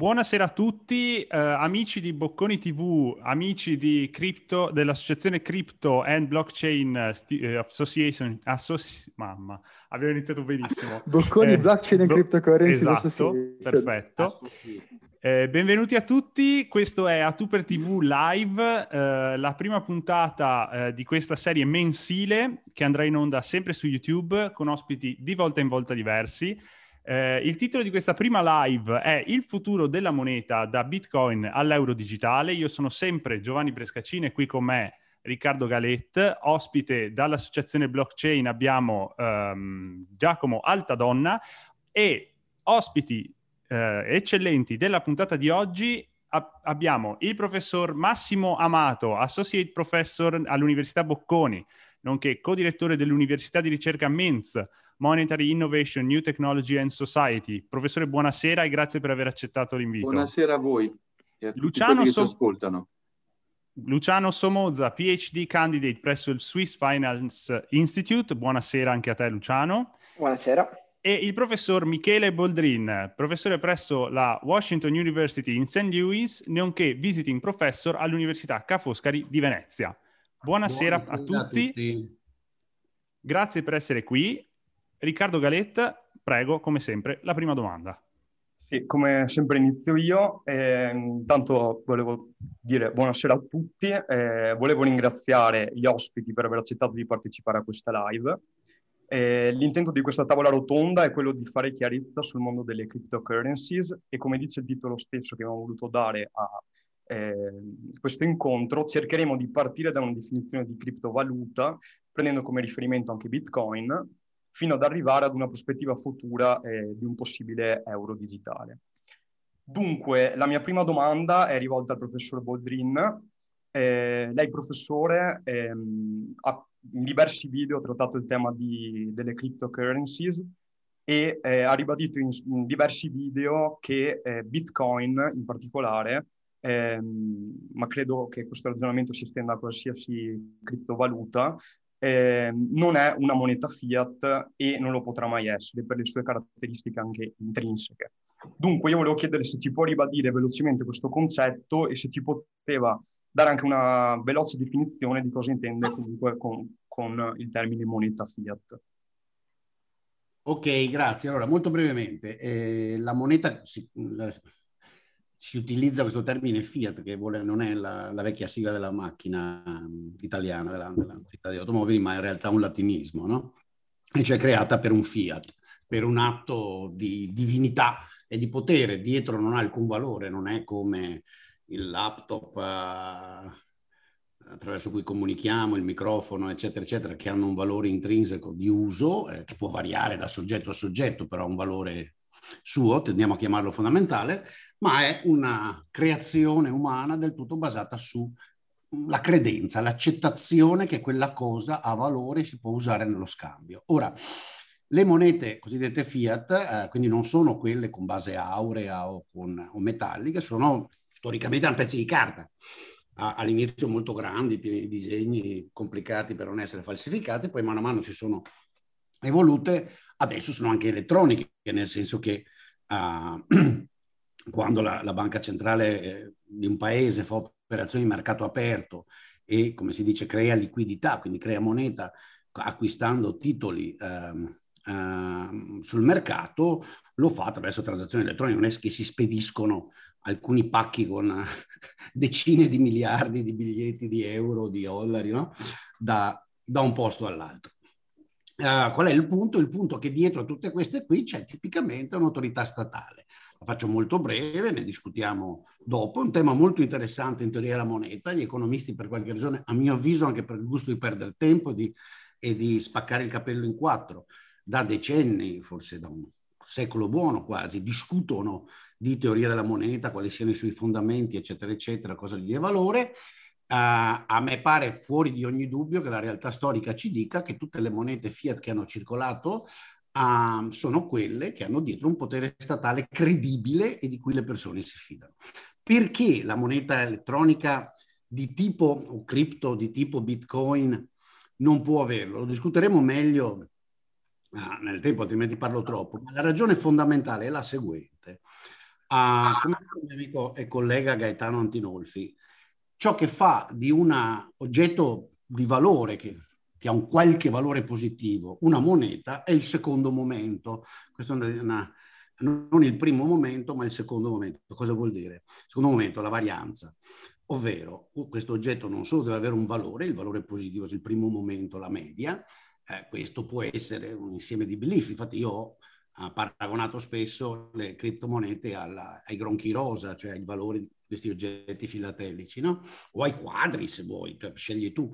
Buonasera a tutti, eh, amici di Bocconi TV, amici di Crypto, dell'associazione Crypto and Blockchain eh, Sti- eh, Association. Associ- mamma, abbiamo iniziato benissimo. Bocconi Eh, Blockchain and bo- Cryptocurrencies esatto, Association. perfetto. Eh, benvenuti a tutti, questo è Atuper TV Live, eh, la prima puntata eh, di questa serie mensile che andrà in onda sempre su YouTube con ospiti di volta in volta diversi. Eh, il titolo di questa prima live è Il futuro della moneta da Bitcoin all'euro digitale. Io sono sempre Giovanni Brescacini e qui con me Riccardo Galet, ospite dall'associazione blockchain abbiamo ehm, Giacomo Altadonna e ospiti eh, eccellenti della puntata di oggi a- abbiamo il professor Massimo Amato, associate professor all'Università Bocconi, nonché co-direttore dell'Università di ricerca MENZ, Monetary Innovation, New Technology and Society. Professore, buonasera e grazie per aver accettato l'invito. Buonasera a voi e a tutti Luciano quelli che So- ci ascoltano. Luciano Somoza, PhD candidate presso il Swiss Finance Institute. Buonasera anche a te, Luciano. Buonasera. E il professor Michele Boldrin, professore presso la Washington University in St. Louis, nonché visiting professor all'Università Ca' Foscari di Venezia. Buonasera, a, Buonasera tutti. grazie per essere qui. Riccardo Galetta, prego, come sempre, la prima domanda. Sì, come sempre inizio io. Eh, intanto volevo dire buonasera a tutti. eh, volevo ringraziare gli ospiti per aver accettato di partecipare a questa live. Eh, l'intento di questa tavola rotonda è quello di fare chiarezza sul mondo delle cryptocurrencies e come dice il titolo stesso che abbiamo voluto dare a eh, questo incontro, cercheremo di partire da una definizione di criptovaluta, prendendo come riferimento anche Bitcoin, fino ad arrivare ad una prospettiva futura eh, di un possibile euro digitale. Dunque, la mia prima domanda è rivolta al professor Boldrin. Eh, lei, professore, ehm, ha in diversi video trattato il tema di- delle cryptocurrencies e eh, ha ribadito in, in diversi video che eh, Bitcoin in particolare, ehm, ma credo che questo ragionamento si estenda a qualsiasi criptovaluta, eh, non è una moneta fiat e non lo potrà mai essere per le sue caratteristiche anche intrinseche. Dunque io volevo chiedere se ci può ribadire velocemente questo concetto e se ci poteva dare anche una veloce definizione di cosa intende comunque con, con il termine moneta fiat. Ok, grazie. Allora, molto brevemente, eh, la moneta si, la- si utilizza questo termine fiat, che vuole- non è la, la vecchia sigla della macchina mm, italiana, della, della città degli automobili, ma in realtà un latinismo, no? E cioè creata per un fiat, per un atto di divinità e di potere. Dietro non ha alcun valore, non è come il laptop eh, attraverso cui comunichiamo, il microfono, eccetera, eccetera, che hanno un valore intrinseco di uso, eh, che può variare da soggetto a soggetto, però ha un valore suo, tendiamo a chiamarlo fondamentale, ma è una creazione umana del tutto basata sulla credenza, l'accettazione che quella cosa ha valore e si può usare nello scambio. Ora, le monete cosiddette fiat, eh, quindi non sono quelle con base aurea o, con, o metalliche, sono storicamente un pezzo di carta all'inizio molto grandi, pieni di disegni complicati per non essere falsificati, poi mano a mano si sono evolute, adesso sono anche elettroniche, nel senso che ah, quando la, la banca centrale eh, di un paese fa operazioni di mercato aperto e, come si dice, crea liquidità, quindi crea moneta acquistando titoli ehm, ehm, sul mercato, lo fa attraverso transazioni elettroniche, non è che si spediscono alcuni pacchi con decine di miliardi di biglietti di euro, di dollari, no? da, da un posto all'altro. Uh, qual è il punto? Il punto è che dietro a tutte queste qui c'è tipicamente un'autorità statale. La faccio molto breve, ne discutiamo dopo. Un tema molto interessante in teoria della moneta. Gli economisti, per qualche ragione, a mio avviso, anche per il gusto di perdere tempo di, e di spaccare il capello in quattro, da decenni, forse da un secolo buono quasi, discutono di teoria della moneta, quali siano i suoi fondamenti, eccetera, eccetera, cosa gli dia valore. Uh, a me pare fuori di ogni dubbio che la realtà storica ci dica che tutte le monete fiat che hanno circolato uh, sono quelle che hanno dietro un potere statale credibile e di cui le persone si fidano. Perché la moneta elettronica di tipo o cripto di tipo Bitcoin non può averlo? Lo discuteremo meglio uh, nel tempo, altrimenti parlo troppo. Ma la ragione fondamentale è la seguente. Uh, come il mio amico e collega Gaetano Antinolfi, ciò che fa di un oggetto di valore che, che, ha un qualche valore positivo, una moneta, è il secondo momento. Questo è una, non il primo momento, ma il secondo momento. Cosa vuol dire? Secondo momento, la varianza. Ovvero, questo oggetto non solo deve avere un valore, il valore positivo è il primo momento, la media, eh, questo può essere un insieme di belief. Infatti io ho paragonato spesso le criptomonete alla, ai gronchi rosa, cioè ai valori questi oggetti filatelici, no? o ai quadri se vuoi, cioè, scegli tu.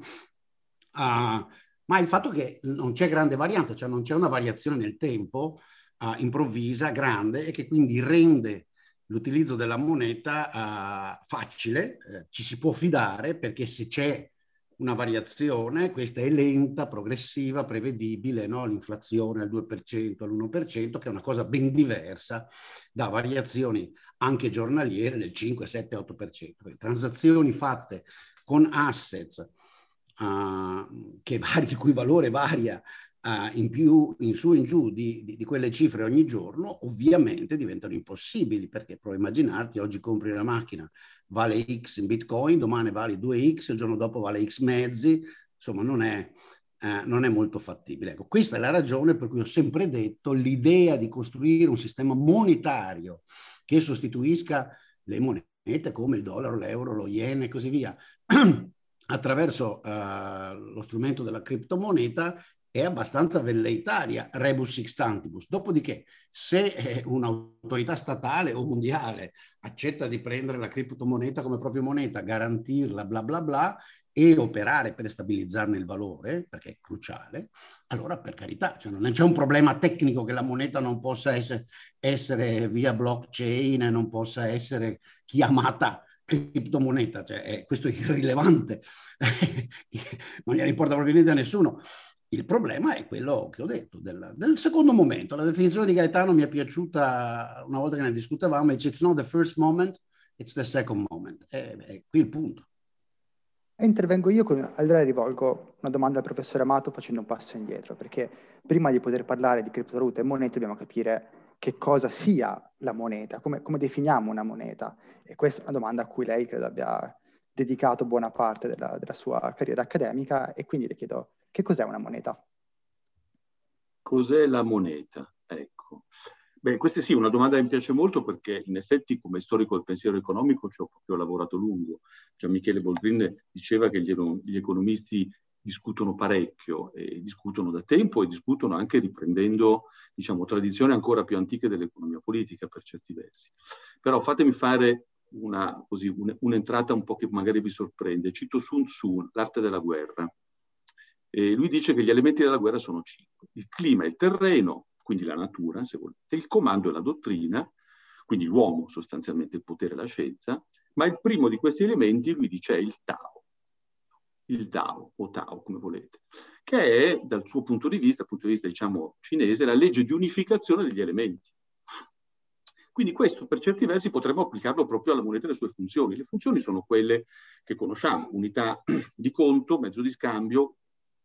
Uh, ma il fatto che non c'è grande varianza, cioè non c'è una variazione nel tempo uh, improvvisa, grande, e che quindi rende l'utilizzo della moneta uh, facile, eh, ci si può fidare perché se c'è una variazione, questa è lenta, progressiva, prevedibile, no? l'inflazione al 2%, all'1%, che è una cosa ben diversa da variazioni anche giornaliere del 5, 7, 8%. Le transazioni fatte con assets uh, vari, il cui valore varia uh, in più, in su e in giù di, di, di, quelle cifre ogni giorno, ovviamente diventano impossibili, perché provo a immaginarti, oggi compri una macchina, vale X in Bitcoin, domani vale 2X, il giorno dopo vale X mezzi, insomma non è, eh, non è molto fattibile. Ecco, questa è la ragione per cui ho sempre detto l'idea di costruire un sistema monetario che sostituisca le monete come il dollaro, l'euro, lo yen e così via, attraverso uh, lo strumento della criptomoneta è abbastanza velleitaria, rebus sixtantibus. Dopodiché, se eh, un'autorità statale o mondiale accetta di prendere la criptomoneta come propria moneta, garantirla, bla bla bla, e operare per stabilizzarne il valore, perché è cruciale, allora per carità, cioè non c'è un problema tecnico che la moneta non possa essere, essere via blockchain e non possa essere chiamata criptomoneta, cioè, questo è irrilevante, non gliene importa proprio niente a nessuno. Il problema è quello che ho detto, del, del, secondo momento. La definizione di Gaetano mi è piaciuta una volta che ne discutevamo, it's not the first moment, it's the second moment. È, è qui il punto. Intervengo io, con, allora rivolgo una domanda al professore Amato facendo un passo indietro, perché prima di poter parlare di criptovalute e monete dobbiamo capire che cosa sia la moneta, come, come definiamo una moneta. E questa è una domanda a cui lei credo abbia dedicato buona parte della, della sua carriera accademica e quindi le chiedo che cos'è una moneta? Cos'è la moneta? Ecco. Beh, questa sì, una domanda che mi piace molto perché in effetti come storico del pensiero economico ci ho proprio lavorato lungo. Gian Michele Boldrin diceva che gli, gli economisti discutono parecchio e discutono da tempo e discutono anche riprendendo diciamo, tradizioni ancora più antiche dell'economia politica per certi versi. Però fatemi fare una, così, un, un'entrata un po' che magari vi sorprende. Cito Sun Tzu, L'arte della guerra. E lui dice che gli elementi della guerra sono cinque. Il clima e il terreno, quindi la natura, se volete, il comando e la dottrina, quindi l'uomo sostanzialmente, il potere e la scienza, ma il primo di questi elementi, lui dice, è il Tao, il Dao o Tao, come volete, che è, dal suo punto di vista, dal punto di vista, diciamo, cinese, la legge di unificazione degli elementi. Quindi questo per certi versi potremmo applicarlo proprio alla moneta e alle sue funzioni. Le funzioni sono quelle che conosciamo, unità di conto, mezzo di scambio,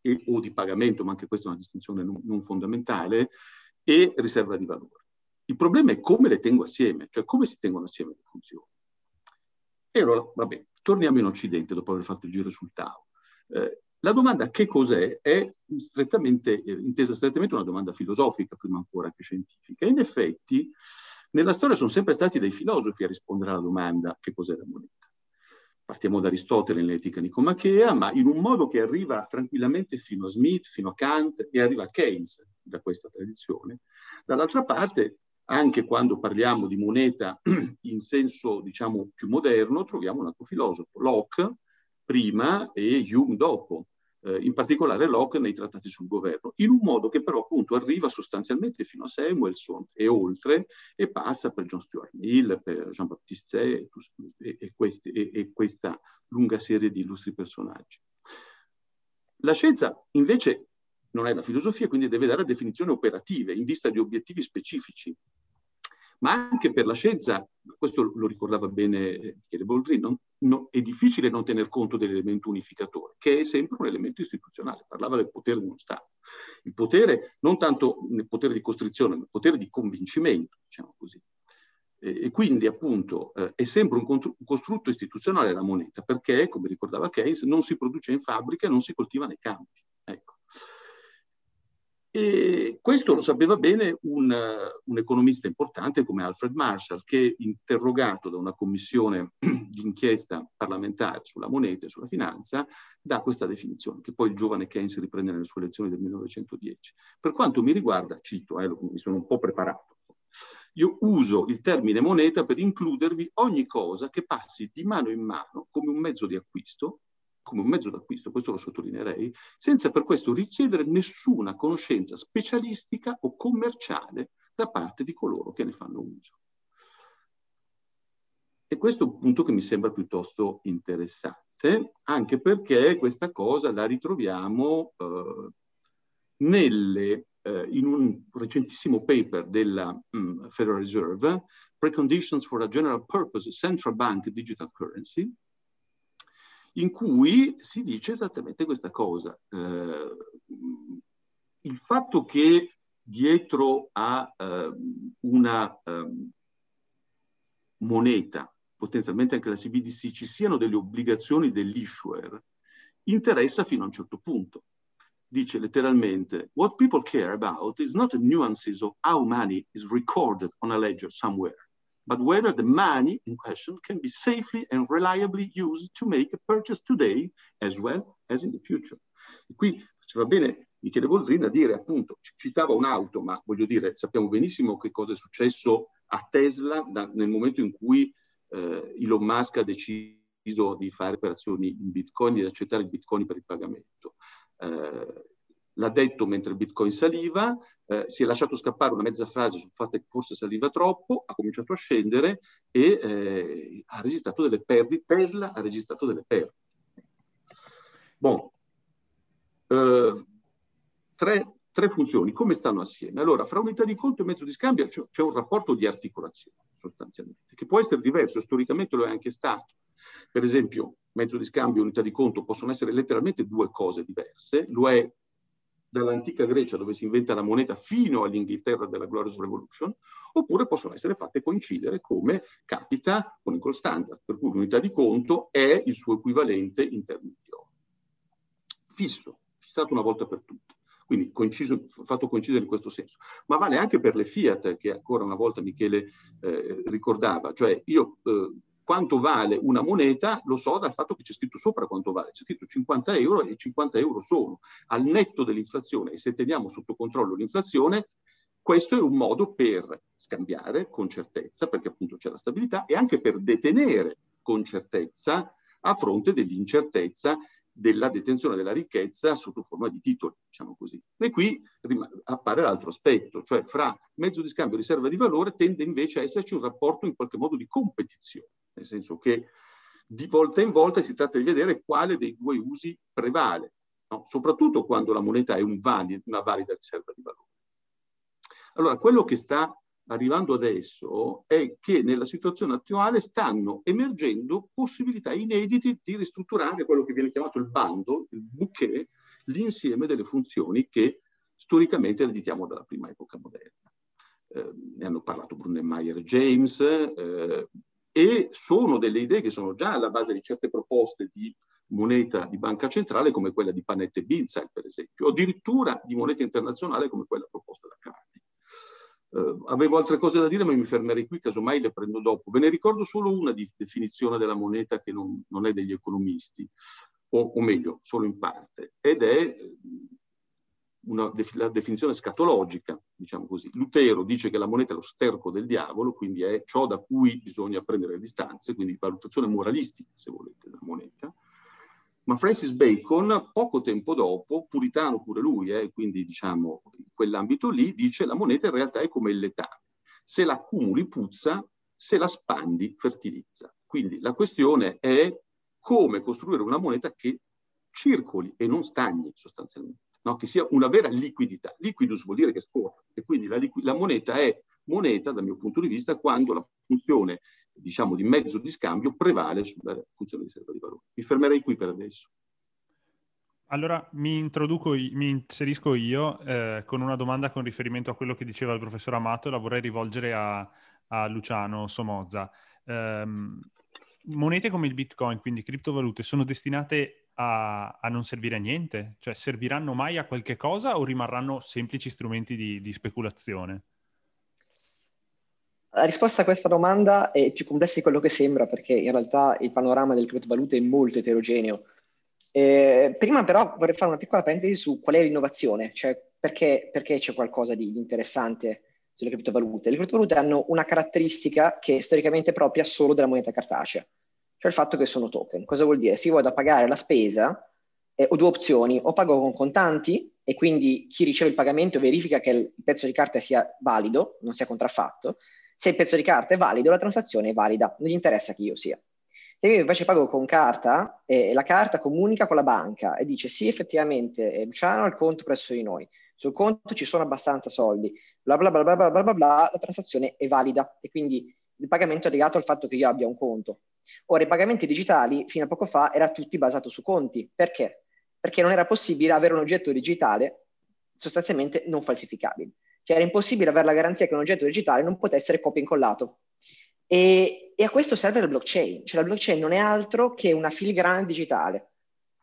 e, o di pagamento, ma anche questa è una distinzione non, non fondamentale, e riserva di valore. Il problema è come le tengo assieme, cioè come si tengono assieme le funzioni. E allora, vabbè, torniamo in Occidente dopo aver fatto il giro sul Tao. Eh, la domanda che cos'è è strettamente, eh, intesa strettamente una domanda filosofica prima ancora che scientifica. In effetti, nella storia sono sempre stati dei filosofi a rispondere alla domanda che cos'è la moneta partiamo da Aristotele nell'etica nicomachea, ma in un modo che arriva tranquillamente fino a Smith, fino a Kant e arriva a Keynes da questa tradizione. Dall'altra parte, anche quando parliamo di moneta in senso, diciamo, più moderno, troviamo un altro filosofo, Locke prima e Hume dopo, eh, in particolare Locke nei trattati sul governo, in un modo che però appunto arriva sostanzialmente fino a Samuelson e oltre e passa per John Stuart Mill, per Jean-Baptiste e, e, e, e questa lunga serie di illustri personaggi. La scienza invece non è la filosofia, quindi deve dare definizioni operative in vista di obiettivi specifici ma anche per la scienza, questo lo ricordava bene eh, Michele Boldrini, non, no, è difficile non tener conto dell'elemento unificatore, che è sempre un elemento istituzionale. Parlava del potere di uno Stato. Il potere, non tanto il potere di costrizione, ma il potere di convincimento, diciamo così. E, quindi appunto eh, è sempre un, un, costrutto istituzionale la moneta, perché, come ricordava Keynes, non si produce in fabbrica e non si coltiva nei campi. E questo lo sapeva bene un, un, economista importante come Alfred Marshall, che interrogato da una commissione di inchiesta parlamentare sulla moneta e sulla finanza, dà questa definizione, che poi il giovane Keynes riprende nelle sue lezioni del 1910. Per quanto mi riguarda, cito, eh, mi sono un po' preparato, io uso il termine moneta per includervi ogni cosa che passi di mano in mano come un mezzo di acquisto, come un mezzo d'acquisto, questo lo sottolineerei, senza per questo richiedere nessuna conoscenza specialistica o commerciale da parte di coloro che ne fanno uso. E questo è un punto che mi sembra piuttosto interessante, anche perché questa cosa la ritroviamo eh, nelle eh, in un recentissimo paper della um, Federal Reserve, Preconditions for a General Purpose Central Bank Digital Currency, in cui si dice esattamente questa cosa. Eh, il fatto che dietro a eh, una um, moneta, potenzialmente anche la CBDC, ci siano delle obbligazioni dell'issuer, interessa fino a un certo punto dice letteralmente, what people care about is not the nuances of how money is recorded on a ledger somewhere, but whether the money in question can be safely and reliably used to make a purchase today as well as in the future. E qui faceva bene Michele Boldrin a dire appunto, citava un'auto, ma voglio dire, sappiamo benissimo che cosa è successo a Tesla da, nel momento in cui eh, Elon Musk ha deciso di fare operazioni in Bitcoin, di accettare il Bitcoin per il pagamento. Eh, l'ha detto mentre il Bitcoin saliva, eh, si è lasciato scappare una mezza frase sul fatto che forse saliva troppo, ha cominciato a scendere e eh, ha registrato delle perdite. Tesla ha registrato delle perdite. Bon. Eh, tre, tre, funzioni, come stanno assieme? Allora, fra unità di conto e mezzo di scambio c'è, c'è un rapporto di articolazione, sostanzialmente, che può essere diverso, storicamente lo è anche stato. Per esempio, mezzo di scambio e unità di conto possono essere letteralmente due cose diverse, lo è dall'antica Grecia dove si inventa la moneta fino all'Inghilterra della Glorious Revolution, oppure possono essere fatte coincidere come capita con il gold standard, per cui l'unità di conto è il suo equivalente in termini di oro. Fisso, fissato una volta per tutte. Quindi coinciso, fatto coincidere in questo senso. Ma vale anche per le Fiat, che ancora una volta Michele eh, ricordava. Cioè io eh, quanto vale una moneta lo so dal fatto che c'è scritto sopra quanto vale, c'è scritto 50 euro e 50 euro sono. Al netto dell'inflazione e se teniamo sotto controllo l'inflazione, questo è un modo per scambiare con certezza, perché appunto c'è la stabilità, e anche per detenere con certezza a fronte dell'incertezza della detenzione della ricchezza sotto forma di titoli, diciamo così. E qui appare l'altro aspetto, cioè fra mezzo di scambio e riserva di valore tende invece a esserci un rapporto in qualche modo di competizione, nel senso che di volta in volta si tratta di vedere quale dei due usi prevale, no? soprattutto quando la moneta è un valid, una valida riserva di valore. Allora, quello che sta arrivando adesso è che nella situazione attuale stanno emergendo possibilità inedite di ristrutturare quello che viene chiamato il bando, il bouquet, l'insieme delle funzioni che storicamente ereditiamo dalla prima epoca moderna. Eh, ne hanno parlato Brunnemeyer e James eh, e sono delle idee che sono già alla base di certe proposte di moneta di banca centrale come quella di Panetta e Binzai, per esempio, o addirittura di moneta internazionale come quella proposta da Carney. Uh, avevo altre cose da dire, ma mi fermerei qui, casomai le prendo dopo. Ve ne ricordo solo una di definizione della moneta che non, non è degli economisti, o, o, meglio, solo in parte, ed è eh, una, la definizione scatologica, diciamo così. Lutero dice che la moneta è lo sterco del diavolo, quindi è ciò da cui bisogna prendere le distanze, quindi valutazione moralistica, se volete, della moneta. Ma Francis Bacon, poco tempo dopo, puritano pure lui, eh, quindi diciamo in quell'ambito lì, dice la moneta in realtà è come il letame. Se la accumuli puzza, se la spandi fertilizza. Quindi la questione è come costruire una moneta che circoli e non stagni sostanzialmente, no? che sia una vera liquidità. Liquidus vuol dire che scorre e quindi la, la moneta è moneta dal mio punto di vista quando la funzione diciamo, di mezzo di scambio prevale sulla funzione di riserva di valore. Mi fermerei qui per adesso. Allora mi introduco, mi inserisco io eh, con una domanda con riferimento a quello che diceva il professor Amato la vorrei rivolgere a, a Luciano Somozza. Um, monete come il Bitcoin, quindi criptovalute, sono destinate a, a, non servire a niente? Cioè serviranno mai a qualche cosa o rimarranno semplici strumenti di, di speculazione? La risposta a questa domanda è più complessa di quello che sembra perché in realtà il panorama delle criptovalute è molto eterogeneo. Eh, prima però vorrei fare una piccola parentesi su qual è l'innovazione, cioè perché, perché c'è qualcosa di interessante sulle criptovalute. Le criptovalute hanno una caratteristica che è storicamente propria solo della moneta cartacea, cioè il fatto che sono token. Cosa vuol dire? Se io vado a pagare la spesa, eh, ho due opzioni, o pago con contanti e quindi chi riceve il pagamento verifica che il pezzo di carta sia valido, non sia contraffatto. Se il pezzo di carta è valido, la transazione è valida, non gli interessa chi io sia. Se io invece pago con carta, eh, la carta comunica con la banca e dice sì, effettivamente eh, Luciano ha il conto presso di noi, sul conto ci sono abbastanza soldi, bla bla bla bla bla bla bla, bla la transazione è valida e quindi il pagamento è legato al fatto che io abbia un conto. Ora, i pagamenti digitali fino a poco fa era tutti basato su conti. Perché? Perché non era possibile avere un oggetto digitale sostanzialmente non falsificabile. Cioè era impossibile avere la garanzia che un oggetto digitale non potesse essere copia incollato. E, e a questo serve la blockchain. Cioè la blockchain non è altro che una filigrana digitale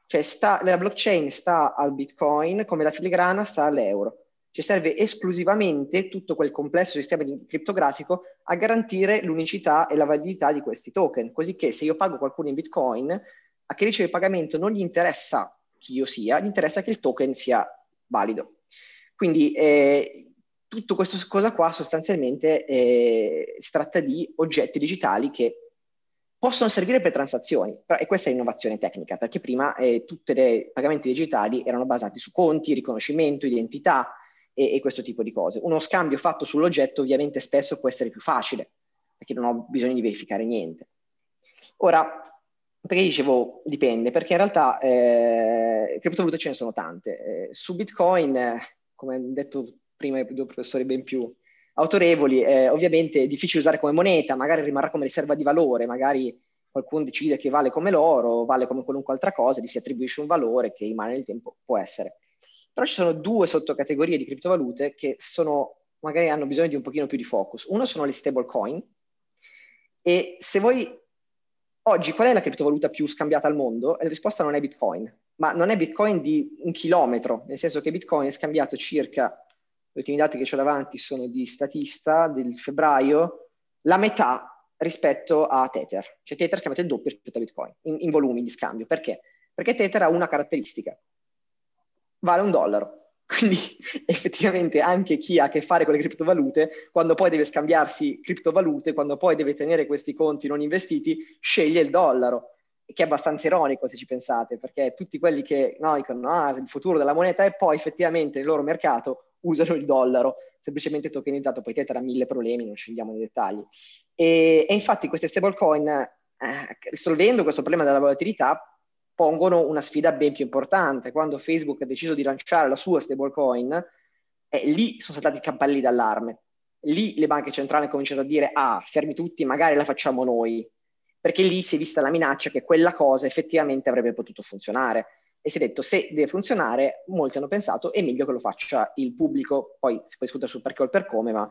cioè sta, la blockchain sta al Bitcoin come la filigrana sta all'euro. Ci serve esclusivamente tutto quel complesso sistema criptografico a garantire l'unicità e la validità di questi token, così che se io pago qualcuno in Bitcoin, a chi riceve il pagamento non gli interessa chi io sia, gli interessa che il token sia valido. Quindi eh, tutto questo cosa qua sostanzialmente eh, si tratta di oggetti digitali che possono servire per transazioni, e questa è innovazione tecnica, perché prima eh, tutti i pagamenti digitali erano basati su conti, riconoscimento, identità e, e, questo tipo di cose. Uno scambio fatto sull'oggetto ovviamente spesso può essere più facile, perché non ho bisogno di verificare niente. Ora, perché dicevo dipende? Perché in realtà eh, criptovalute ce ne sono tante. Eh, su Bitcoin, eh, come hanno detto prima i due professori ben più autorevoli, eh, ovviamente è difficile usare come moneta, magari rimarrà come riserva di valore, magari qualcuno decide che vale come l'oro, vale come qualunque altra cosa, gli si attribuisce un valore che rimane nel tempo, può essere. Però ci sono due sottocategorie di criptovalute che sono, magari hanno bisogno di un pochino più di focus. Uno sono le stablecoin e se voi oggi qual è la criptovaluta più scambiata al mondo? La risposta non è Bitcoin, ma non è Bitcoin di un chilometro, nel senso che Bitcoin è scambiato circa gli ultimi dati che ho davanti sono di Statista del febbraio, la metà rispetto a Tether. Cioè Tether è cambiato il doppio rispetto a Bitcoin, in, in volumi di scambio. Perché? Perché Tether ha una caratteristica. Vale un dollaro. Quindi effettivamente anche chi ha a che fare con le criptovalute, quando poi deve scambiarsi criptovalute, quando poi deve tenere questi conti non investiti, sceglie il dollaro, che è abbastanza ironico se ci pensate, perché tutti quelli che no, dicono ah, il futuro della moneta e poi effettivamente nel loro mercato usano il dollaro, semplicemente tokenizzato, poi Tether ha mille problemi, non scendiamo nei dettagli. E, e infatti queste stablecoin, eh, risolvendo questo problema della volatilità, pongono una sfida ben più importante. Quando Facebook ha deciso di lanciare la sua stablecoin, eh, lì sono saltati i cappelli d'allarme. Lì le banche centrali hanno cominciato a dire, ah, fermi tutti, magari la facciamo noi. Perché lì si è vista la minaccia che quella cosa effettivamente avrebbe potuto funzionare e si è detto se deve funzionare, molti hanno pensato è meglio che lo faccia il pubblico, poi si può discutere sul perché o il per come, ma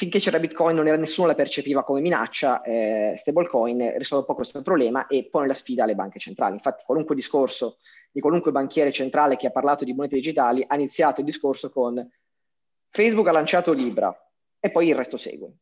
finché c'era Bitcoin non era nessuno la percepiva come minaccia, eh, stablecoin risolve un po' questo problema e pone la sfida alle banche centrali. Infatti qualunque discorso di qualunque banchiere centrale che ha parlato di monete digitali ha iniziato il discorso con Facebook ha lanciato Libra e poi il resto segue.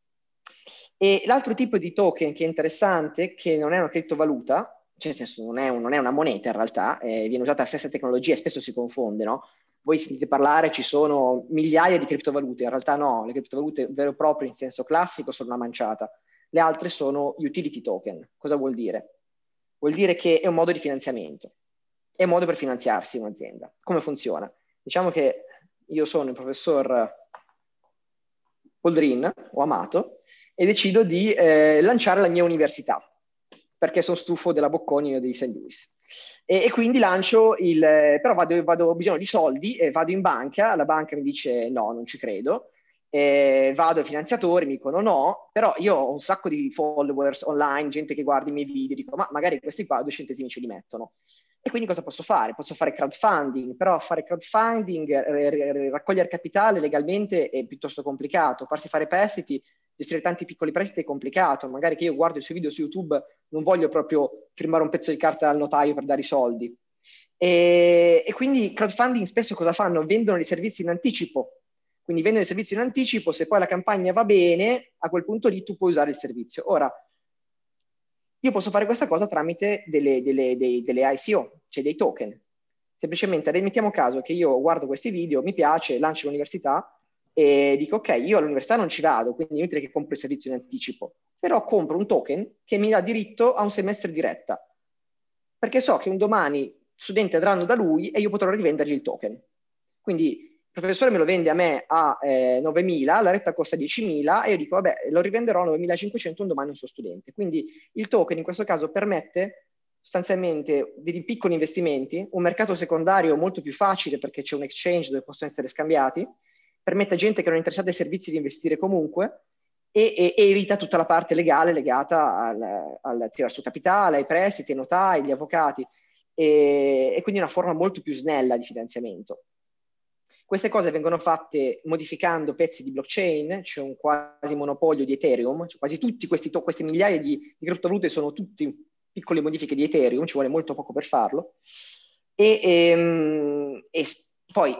E l'altro tipo di token che è interessante, che non è una criptovaluta, cioè nel senso non è, un, non è una moneta in realtà, eh, viene usata la stessa tecnologia e spesso si confonde, no? Voi sentite parlare, ci sono migliaia di criptovalute, in realtà no, le criptovalute vero e proprio in senso classico sono una manciata, le altre sono utility token. Cosa vuol dire? Vuol dire che è un modo di finanziamento, è un modo per finanziarsi un'azienda. Come funziona? Diciamo che io sono il professor Poldrin, o Amato, e decido di eh, lanciare la mia università perché sono stufo della Bocconi o dei St. Louis. E, e, quindi lancio il... però vado, vado, ho bisogno di soldi e vado in banca, la banca mi dice no, non ci credo, e vado ai finanziatori, mi dicono no, però io ho un sacco di followers online, gente che guarda i miei video, dico ma magari questi qua due centesimi ce li mettono. E quindi cosa posso fare? Posso fare crowdfunding, però fare crowdfunding, r- r- raccogliere capitale legalmente è piuttosto complicato, farsi fare prestiti gestire tanti piccoli prestiti è complicato, magari che io guardo i suoi video su YouTube non voglio proprio firmare un pezzo di carta al notaio per dare i soldi. E, e quindi crowdfunding spesso cosa fanno? Vendono i servizi in anticipo, quindi vendono i servizi in anticipo, se poi la campagna va bene, a quel punto lì tu puoi usare il servizio. Ora, io posso fare questa cosa tramite delle, delle, dei, delle ICO, cioè dei token. Semplicemente mettiamo caso che io guardo questi video, mi piace, lancio l'università e dico ok, io all'università non ci vado, quindi è inutile che compro il servizio in anticipo, però compro un token che mi dà diritto a un semestre di retta, perché so che un domani studenti andranno da lui e io potrò rivendergli il token. Quindi il professore me lo vende a me a eh, 9.000, la retta costa 10.000 e io dico vabbè lo rivenderò a 9.500 un domani un suo studente. Quindi il token in questo caso permette sostanzialmente dei piccoli investimenti, un mercato secondario molto più facile perché c'è un exchange dove possono essere scambiati, permette a gente che non è interessata ai servizi di investire comunque e, e, e evita tutta la parte legale legata al, al tirare su capitale, ai prestiti, ai notai, agli avvocati e, e quindi una forma molto più snella di finanziamento. Queste cose vengono fatte modificando pezzi di blockchain, c'è un quasi monopolio di Ethereum, cioè quasi tutte queste migliaia di, di criptovalute sono tutte piccole modifiche di Ethereum, ci vuole molto poco per farlo. E, e, ehm, e poi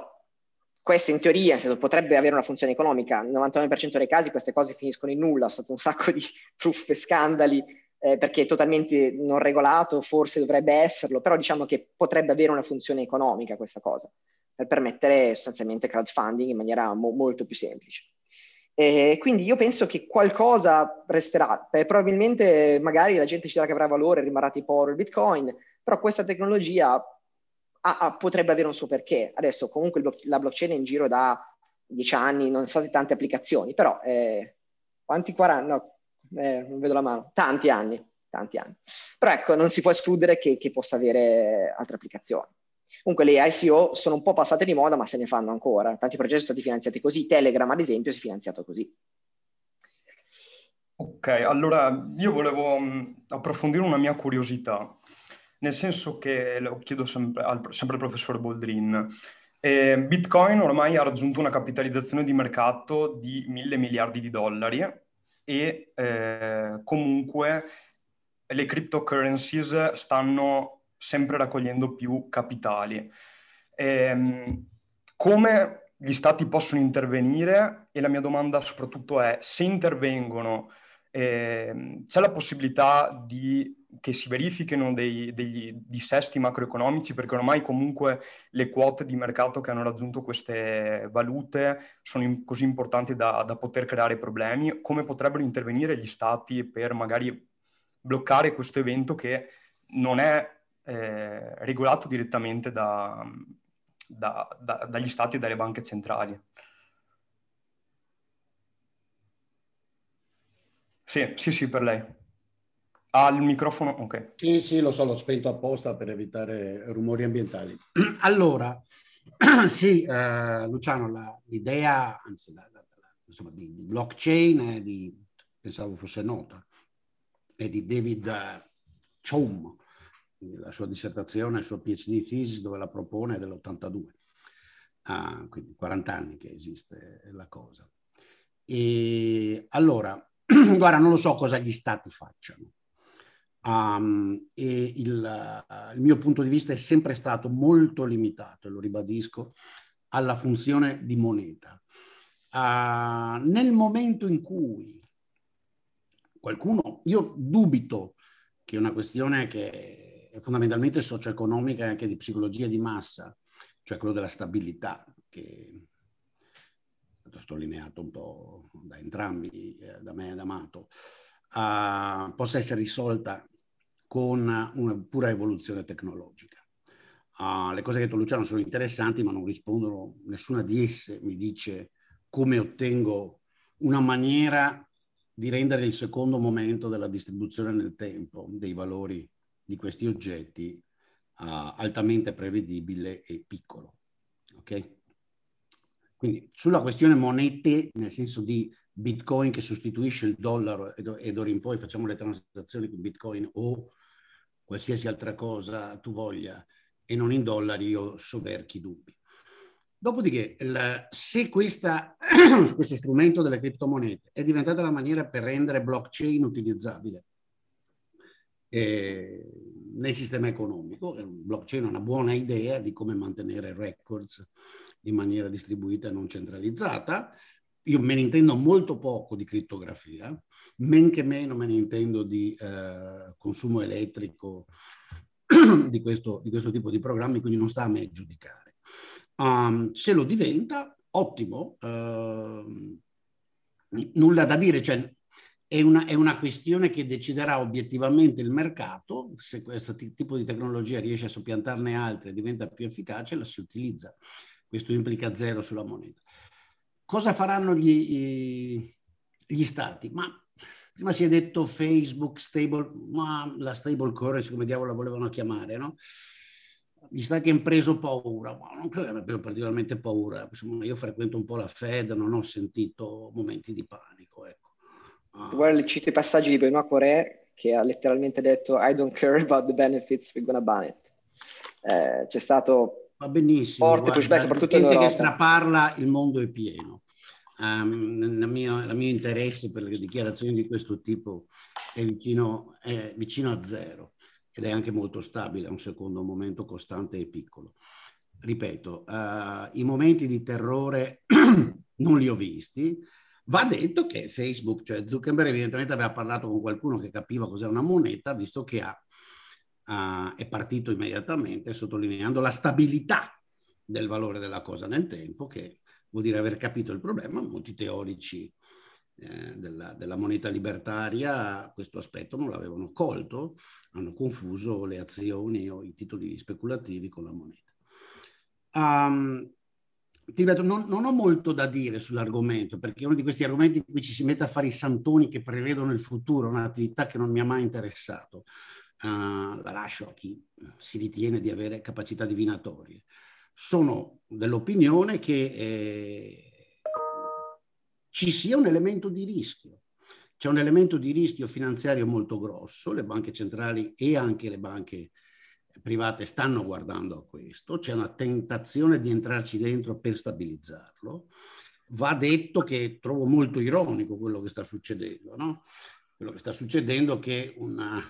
questo in teoria potrebbe avere una funzione economica, nel 99% dei casi queste cose finiscono in nulla, sono stato un sacco di truffe, scandali, eh, perché è totalmente non regolato, forse dovrebbe esserlo, però diciamo che potrebbe avere una funzione economica questa cosa per permettere sostanzialmente crowdfunding in maniera mo- molto più semplice. E quindi io penso che qualcosa resterà, Beh, probabilmente magari la gente ci dirà che avrà valore, rimarrà tipo oro il bitcoin, però questa tecnologia ha, ha, potrebbe avere un suo perché. Adesso comunque blo- la blockchain è in giro da dieci anni, non so di tante applicazioni, però eh, quanti 40? No, eh, non vedo la mano, tanti anni, tanti anni. Però ecco, non si può escludere che, che possa avere altre applicazioni. Comunque le ICO sono un po' passate di moda, ma se ne fanno ancora. Tanti progetti sono stati finanziati così. Telegram, ad esempio, si è finanziato così. Ok, allora io volevo mh, approfondire una mia curiosità, nel senso che lo chiedo sempre al, sempre al professor Boldrin. Eh, Bitcoin ormai ha raggiunto una capitalizzazione di mercato di mille miliardi di dollari e eh, comunque le cryptocurrencies stanno sempre raccogliendo più capitali. Ehm, come gli stati possono intervenire? E la mia domanda soprattutto è, se intervengono, ehm, c'è la possibilità di, che si verifichino dei, degli dissesti macroeconomici? Perché ormai comunque le quote di mercato che hanno raggiunto queste valute sono in, così importanti da, da poter creare problemi. Come potrebbero intervenire gli stati per magari bloccare questo evento che non è eh, regolato direttamente da, da, da, dagli stati e dalle banche centrali. Sì, sì, sì, per lei. Ha il microfono? Ok. Sì, sì, lo so, l'ho spento apposta per evitare rumori ambientali. Allora, sì, eh, Luciano, la, l'idea, anzi, la, la, insomma, di, di, blockchain, di, pensavo fosse nota, è di David Chaum, la sua dissertazione, il suo PhD thesis dove la propone è dell'82, ah, quindi 40 anni che esiste la cosa. E allora, guarda, non lo so cosa gli stati facciano. Um, e il, uh, il, mio punto di vista è sempre stato molto limitato, lo ribadisco, alla funzione di moneta. Uh, nel momento in cui qualcuno, io dubito che una questione che fondamentalmente socio-economica e anche di psicologia di massa, cioè quello della stabilità, che è stato sottolineato un po' da entrambi, eh, da me e da Amato, uh, possa essere risolta con una pura evoluzione tecnologica. Uh, le cose che ha detto Luciano sono interessanti, ma non rispondono, nessuna di esse mi dice come ottengo una maniera di rendere il secondo momento della distribuzione nel tempo dei valori di questi oggetti uh, altamente prevedibile e piccolo. Ok? Quindi sulla questione monete, nel senso di Bitcoin che sostituisce il dollaro e d'ora in poi facciamo le transazioni con Bitcoin o qualsiasi altra cosa tu voglia e non in dollari, io soverchi dubbi. Dopodiché, il, se questa, questo strumento delle criptomonete è diventata la maniera per rendere blockchain utilizzabile eh, nel sistema economico, blockchain è una buona idea di come mantenere records in maniera distribuita e non centralizzata. Io me ne intendo molto poco di crittografia, men che meno me ne intendo di eh, consumo elettrico di questo, di questo tipo di programmi, quindi non sta a me giudicare. Um, se lo diventa, ottimo, uh, nulla da dire, cioè, è, una, è una questione che deciderà obiettivamente il mercato, se questo t- tipo di tecnologia riesce a soppiantarne altre e diventa più efficace, la si utilizza. Questo implica zero sulla moneta. Cosa faranno gli, gli stati? Ma prima si è detto Facebook, stable, ma la stable currency, come diavolo la volevano chiamare, no? gli stati hanno preso paura, ma non credo che abbiano preso particolarmente paura. Io frequento un po' la Fed, non ho sentito momenti di panico. Ecco. Uh, Guarda, cito i passaggi di Benoît Coré che ha letteralmente detto I don't care about the benefits, we're gonna ban it. Eh, c'è stato Va benissimo, forte pushback, soprattutto Europa. che straparla, il mondo è pieno. Um, il, mio, interesse per le dichiarazioni di questo tipo è vicino, è vicino a zero ed è anche molto stabile, a un secondo momento costante e piccolo. Ripeto, uh, i momenti di terrore non li ho visti. Va detto che Facebook, cioè Zuckerberg evidentemente aveva parlato con qualcuno che capiva cos'è una moneta, visto che ha, uh, è partito immediatamente sottolineando la stabilità del valore della cosa nel tempo, che vuol dire aver capito il problema. Molti teorici eh, della, della, moneta libertaria questo aspetto non l'avevano colto, hanno confuso le azioni o i titoli speculativi con la moneta. Um, ti ripeto, non, non, ho molto da dire sull'argomento, perché è uno di questi argomenti in cui ci si mette a fare i santoni che prevedono il futuro, un'attività che non mi ha mai interessato. Uh, la lascio a chi si ritiene di avere capacità divinatorie. Sono dell'opinione che eh, ci sia un elemento di rischio. C'è un elemento di rischio finanziario molto grosso, le banche centrali e anche le banche private stanno guardando a questo, c'è una tentazione di entrarci dentro per stabilizzarlo. Va detto che trovo molto ironico quello che sta succedendo, no? Quello che sta succedendo è che una,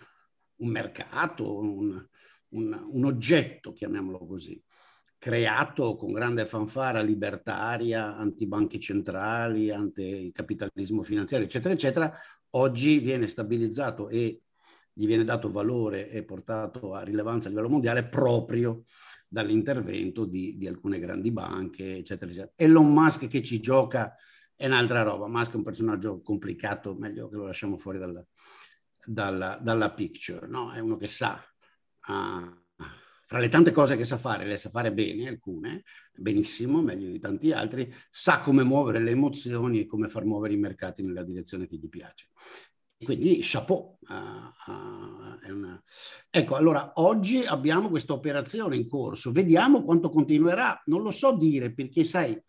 un mercato, un, un, un oggetto, chiamiamolo così, creato con grande fanfara libertaria, antibanchi centrali, anticapitalismo finanziario, eccetera, eccetera, oggi viene stabilizzato e gli viene dato valore e portato a rilevanza a livello mondiale proprio dall'intervento di, di alcune grandi banche, eccetera, eccetera. Elon Musk che ci gioca è un'altra roba. Musk è un personaggio complicato, meglio che lo lasciamo fuori dalla, dalla, dalla picture, no? È uno che sa uh, fra le tante cose che sa fare, le sa fare bene alcune, benissimo, meglio di tanti altri, sa come muovere le emozioni e come far muovere i mercati nella direzione che gli piace. Quindi chapeau. Uh, uh, una... Ecco, allora oggi abbiamo questa operazione in corso, vediamo quanto continuerà, non lo so dire perché sai,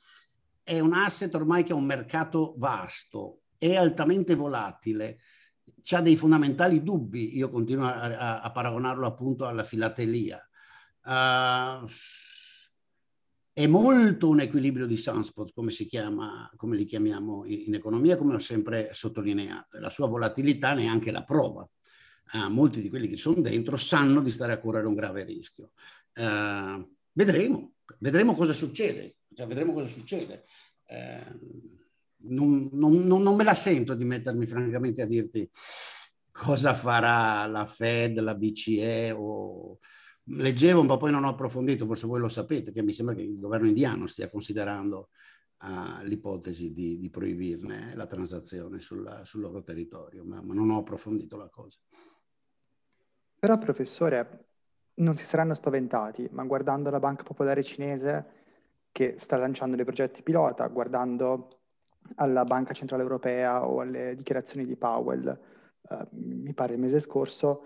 è un asset ormai che ha un mercato vasto, è altamente volatile, ha dei fondamentali dubbi, io continuo a, a, paragonarlo appunto alla filatelia Uh, è molto un equilibrio di sunspot, come si chiama, come li chiamiamo in, economia, come ho sempre sottolineato. La sua volatilità ne è anche la prova. Uh, molti di quelli che sono dentro sanno di stare a correre un grave rischio. Uh, vedremo, vedremo cosa succede. Cioè, vedremo cosa succede. Uh, non, non, non, me la sento di mettermi francamente a dirti cosa farà la Fed, la BCE o, leggevo, ma poi non ho approfondito, forse voi lo sapete, che mi sembra che il governo indiano stia considerando uh, l'ipotesi di, di, proibirne la transazione sul, sul loro territorio, ma, ma, non ho approfondito la cosa. Però, professore, non si saranno spaventati, ma guardando la Banca Popolare Cinese che sta lanciando dei progetti pilota, guardando alla Banca Centrale Europea o alle dichiarazioni di Powell, uh, mi pare il mese scorso,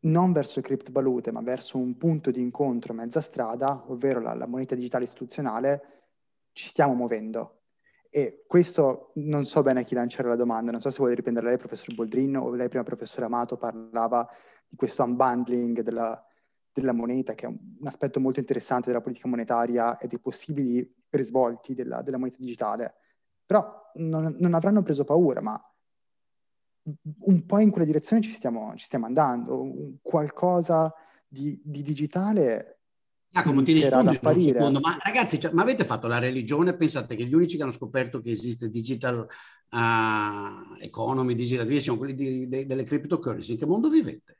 non verso le criptovalute, ma verso un punto di incontro mezza strada, ovvero la, la moneta digitale istituzionale, ci stiamo muovendo. E questo non so bene a chi lanciare la domanda, non so se vuole riprendere lei, professor Boldrin, o lei prima, professore Amato, parlava di questo unbundling della, della moneta, che è un, aspetto molto interessante della politica monetaria e dei possibili risvolti della, della moneta digitale. Però non, non, avranno preso paura, ma un po' in quella direzione ci stiamo, ci stiamo andando. Qualcosa di, di digitale Giacomo, ti rispondo in un secondo, ma ragazzi, cioè, ma avete fatto la religione? Pensate che gli unici che hanno scoperto che esiste digital uh, economy, digital sono quelli di, de, delle cryptocurrency? In che mondo vivete?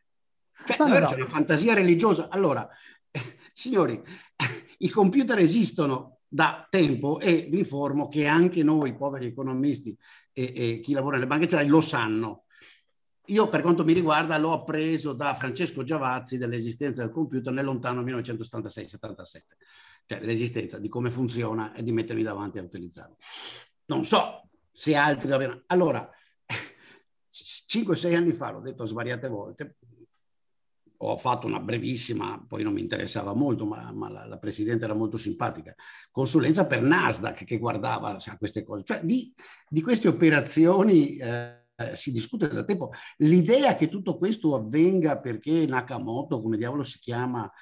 Cioè, no, no, c'è una fantasia religiosa. Allora, signori, i computer esistono da tempo e vi informo che anche noi, poveri economisti e, e chi lavora nelle banche centrali, lo sanno. Io, per quanto mi riguarda, l'ho appreso da Francesco Giavazzi dell'esistenza del computer nel lontano 1976-77, cioè dell'esistenza, di come funziona e di mettermi davanti a utilizzarlo. Non so se altri l'avevano. Allora, 5-6 anni fa, l'ho detto svariate volte, ho fatto una brevissima, poi non mi interessava molto, ma, ma la, la, presidente era molto simpatica, consulenza per Nasdaq che guardava cioè, queste cose. Cioè, di, di queste operazioni... Eh, si discute da tempo. L'idea che tutto questo avvenga perché Nakamoto, come diavolo si chiama,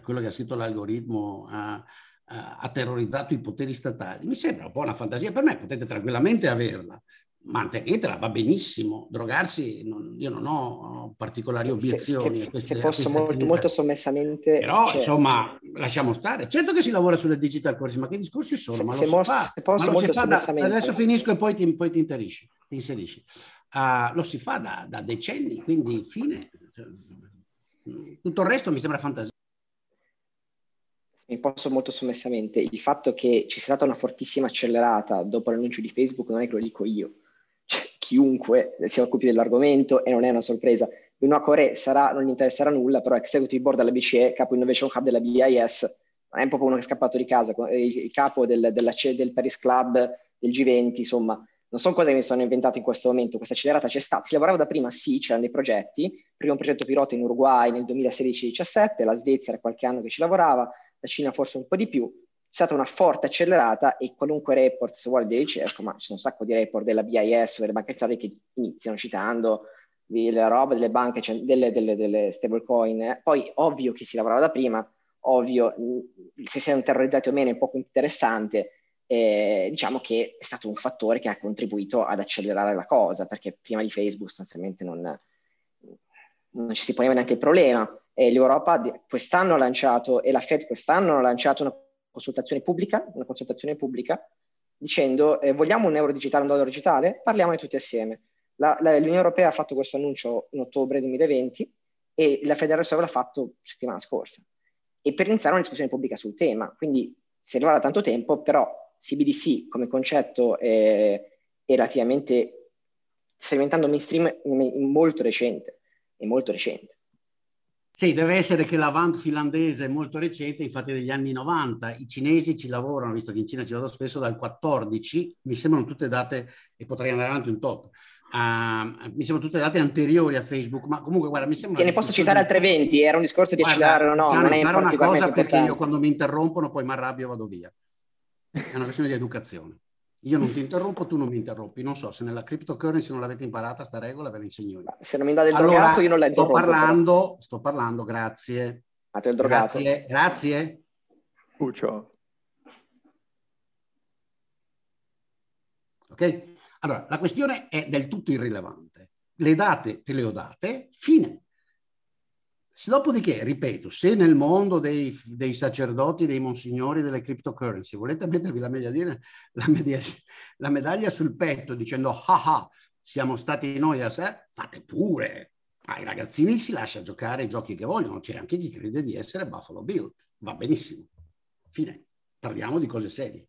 quello che ha scritto l'algoritmo, ha, ha terrorizzato i poteri statali, mi sembra un po' una fantasia. Per me potete tranquillamente averla, mantenetela, va benissimo. Drogarsi, non, io non ho particolari obiezioni. Se, queste, se posso molto, molto, sommessamente... Però, cioè, insomma, lasciamo stare. Certo che si lavora sulle digital course, ma che discorsi sono? Se, ma se, mo, se posso molto sommessamente... Da, adesso finisco e poi ti, poi ti, ti inserisci uh, lo si fa da, da, decenni, quindi fine. Tutto il resto mi sembra fantasia. Mi posso molto sommessamente. Il fatto che ci sia stata una fortissima accelerata dopo l'annuncio di Facebook non è che lo dico io. Chiunque si occupi dell'argomento e non è una sorpresa. Benoît Coré sarà, non gli interesserà nulla, però executive board della BCE, capo innovation hub della BIS, non è po' uno che è scappato di casa, il, capo del, della, del Paris Club, del G20, insomma, non sono cose che mi sono inventate in questo momento, questa accelerata c'è stata, si lavorava da prima, sì, c'erano dei progetti, prima un progetto pilota in Uruguay nel 2016-17, la Svezia era qualche anno che ci lavorava, la Cina forse un po' di più, stata una forte accelerata e qualunque report, se vuole, di ricerca, ma ci sono un sacco di report della BIS o delle banche centrali che iniziano citando la roba delle banche, delle, delle, delle stablecoin. Poi ovvio che si lavorava da prima, ovvio se siano terrorizzati o meno è poco interessante, eh, diciamo che è stato un fattore che ha contribuito ad accelerare la cosa, perché prima di Facebook sostanzialmente non, non ci si poneva neanche il problema. E L'Europa quest'anno ha lanciato, e la Fed quest'anno ha lanciato una consultazione pubblica, una consultazione pubblica dicendo eh, vogliamo un euro digitale, un dollaro digitale? Parliamone tutti assieme. La, la, L'Unione Europea ha fatto questo annuncio in ottobre 2020 e la Federal Reserve l'ha fatto settimana scorsa. E per iniziare una discussione pubblica sul tema. Quindi si arriva da tanto tempo, però CBDC come concetto è, è relativamente, sta diventando mainstream molto recente, è molto recente. Sì, deve essere che l'avant finlandese è molto recente, infatti degli anni 90. I cinesi ci lavorano, visto che in Cina ci vado spesso, dal 14, mi sembrano tutte date, e potrei andare avanti un tot, uh, mi sembrano tutte date anteriori a Facebook, ma comunque guarda, mi sembra... Che ne posso citare altre 20, era un discorso di accelerare o no, non è una cosa perché io quando mi interrompono poi mi arrabbio e vado via. È una questione di educazione. Io non ti interrompo, tu non mi interrompi. Non so se nella cryptocurrency non l'avete imparata sta regola, ve la insegno io. Se non mi date il allora, drogato, io non la interrompo. Sto parlando, sto parlando, grazie. A te il drogato. Grazie, grazie. Puccio. Ok? Allora, la questione è del tutto irrilevante. Le date te le ho date, fine. Dopodiché, ripeto, se nel mondo dei, dei, sacerdoti, dei monsignori delle cryptocurrency volete mettervi la, medaglia, la, medaglia, la medaglia sul petto dicendo ah ah, siamo stati noi a sé, fate pure. Ai ragazzini si lascia giocare i giochi che vogliono, c'è anche chi crede di essere Buffalo Bill, va benissimo. Fine, parliamo di cose serie.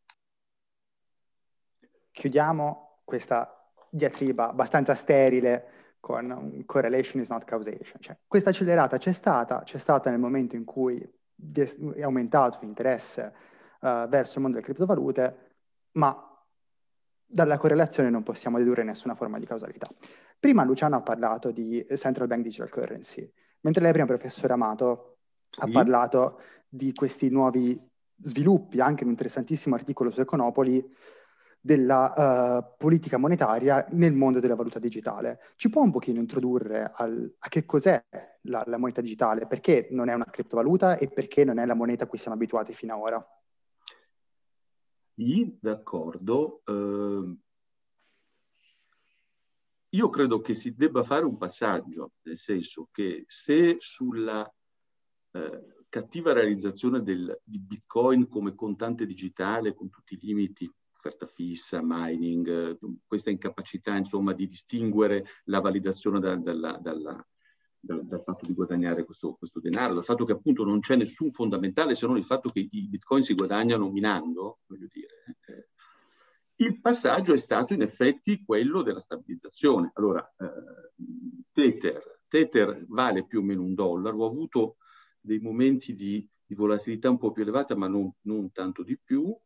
Chiudiamo questa diatriba abbastanza sterile con correlation is not causation. Cioè, questa accelerata c'è stata, c'è stata nel momento in cui è aumentato l'interesse uh, verso il mondo delle criptovalute, ma dalla correlazione non possiamo dedurre nessuna forma di causalità. Prima Luciano ha parlato di Central Bank Digital Currency, mentre lei prima, professore Amato, ha parlato di questi nuovi sviluppi, anche in un interessantissimo articolo su Econopoli, della uh, politica monetaria nel mondo della valuta digitale. Ci può un pochino introdurre al, a che cos'è la, la, moneta digitale, perché non è una criptovaluta e perché non è la moneta a cui siamo abituati fino ad ora? Sì, d'accordo. Uh, io credo che si debba fare un passaggio, nel senso che se sulla uh, cattiva realizzazione del, di Bitcoin come contante digitale con tutti i limiti offerta fissa, mining, questa incapacità insomma di distinguere la validazione da, dalla, dalla, dal, dal, fatto di guadagnare questo, questo, denaro, dal fatto che appunto non c'è nessun fondamentale se non il fatto che i bitcoin si guadagnano minando, voglio dire. Eh, il passaggio è stato in effetti quello della stabilizzazione. Allora, eh, Tether, Tether vale più o meno un dollaro, ho avuto dei momenti di, di volatilità un po' più elevata, ma non, non tanto di più.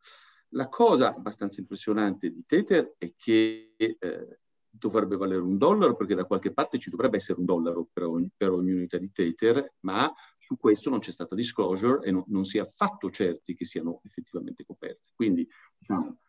La cosa abbastanza impressionante di Tether è che eh, dovrebbe valere un dollaro perché da qualche parte ci dovrebbe essere un dollaro per ogni, per ogni unità di Tether, ma su questo non c'è stata disclosure e no, non si è affatto certi che siano effettivamente coperte. Quindi diciamo,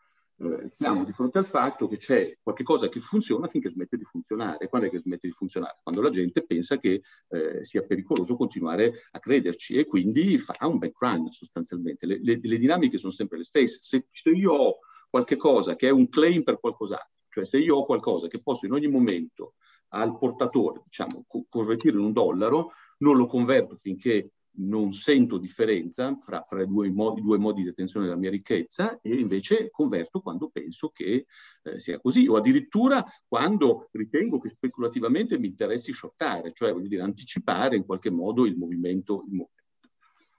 eh, siamo di fronte al fatto che c'è qualcosa che funziona finché smette di funzionare. Quando è che smette di funzionare? Quando la gente pensa che eh, sia pericoloso continuare a crederci e quindi fa un background sostanzialmente. Le, le, le dinamiche sono sempre le stesse. Se, se io ho qualche cosa che è un claim per qualcos'altro, cioè se io ho qualcosa che posso in ogni momento al portatore, diciamo, convertire in un dollaro, non lo converto finché non sento differenza fra, fra i, due modi, i, due modi, di detenzione della mia ricchezza e invece converto quando penso che eh, sia così o addirittura quando ritengo che speculativamente mi interessi shortare, cioè voglio dire anticipare in qualche modo il movimento. Il movimento.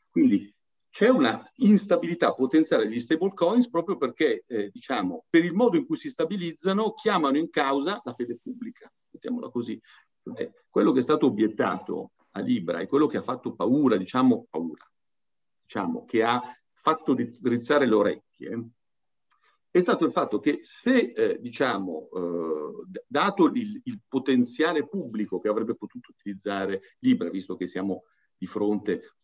Quindi c'è una instabilità potenziale degli stable coins proprio perché, eh, diciamo, per il modo in cui si stabilizzano, chiamano in causa la fede pubblica, mettiamola così. Eh, quello che è stato obiettato a Libra è quello che ha fatto paura, diciamo paura, diciamo, che ha fatto drizzare le orecchie, è stato il fatto che se, eh, diciamo, eh, dato il, il, potenziale pubblico che avrebbe potuto utilizzare Libra, visto che siamo di fronte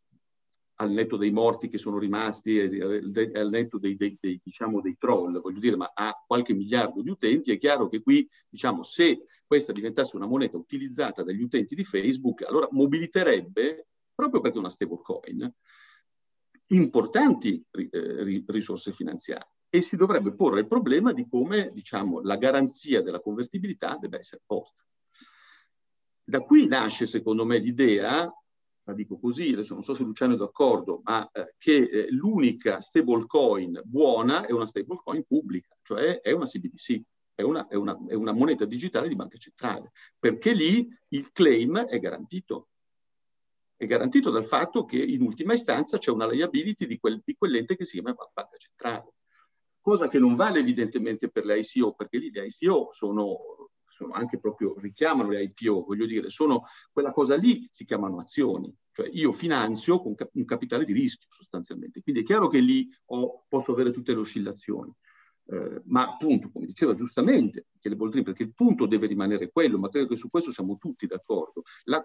al netto dei morti che sono rimasti, al netto dei, dei, dei, diciamo, dei troll, voglio dire, ma ha qualche miliardo di utenti, è chiaro che qui, diciamo, se questa diventasse una moneta utilizzata dagli utenti di Facebook, allora mobiliterebbe, proprio perché è una stablecoin, importanti eh, risorse finanziarie e si dovrebbe porre il problema di come, diciamo, la garanzia della convertibilità debba essere posta. Da qui nasce, secondo me, l'idea la dico così, adesso non so se Luciano è d'accordo, ma eh, che eh, l'unica stablecoin buona è una stablecoin pubblica, cioè è una CBDC, è una, è, una, è una, moneta digitale di banca centrale, perché lì il claim è garantito. È garantito dal fatto che in ultima istanza c'è una liability di, quel, di quell'ente che si chiama banca centrale. Cosa che non vale evidentemente per le ICO, perché lì le ICO sono sono anche proprio, richiamano le IPO, voglio dire, sono quella cosa lì si chiamano azioni, cioè io finanzio con un capitale di rischio sostanzialmente, quindi è chiaro che lì ho, posso avere tutte le oscillazioni. Eh, ma appunto, come diceva giustamente Michele Boldrini, perché il punto deve rimanere quello, ma credo che su questo siamo tutti d'accordo. La,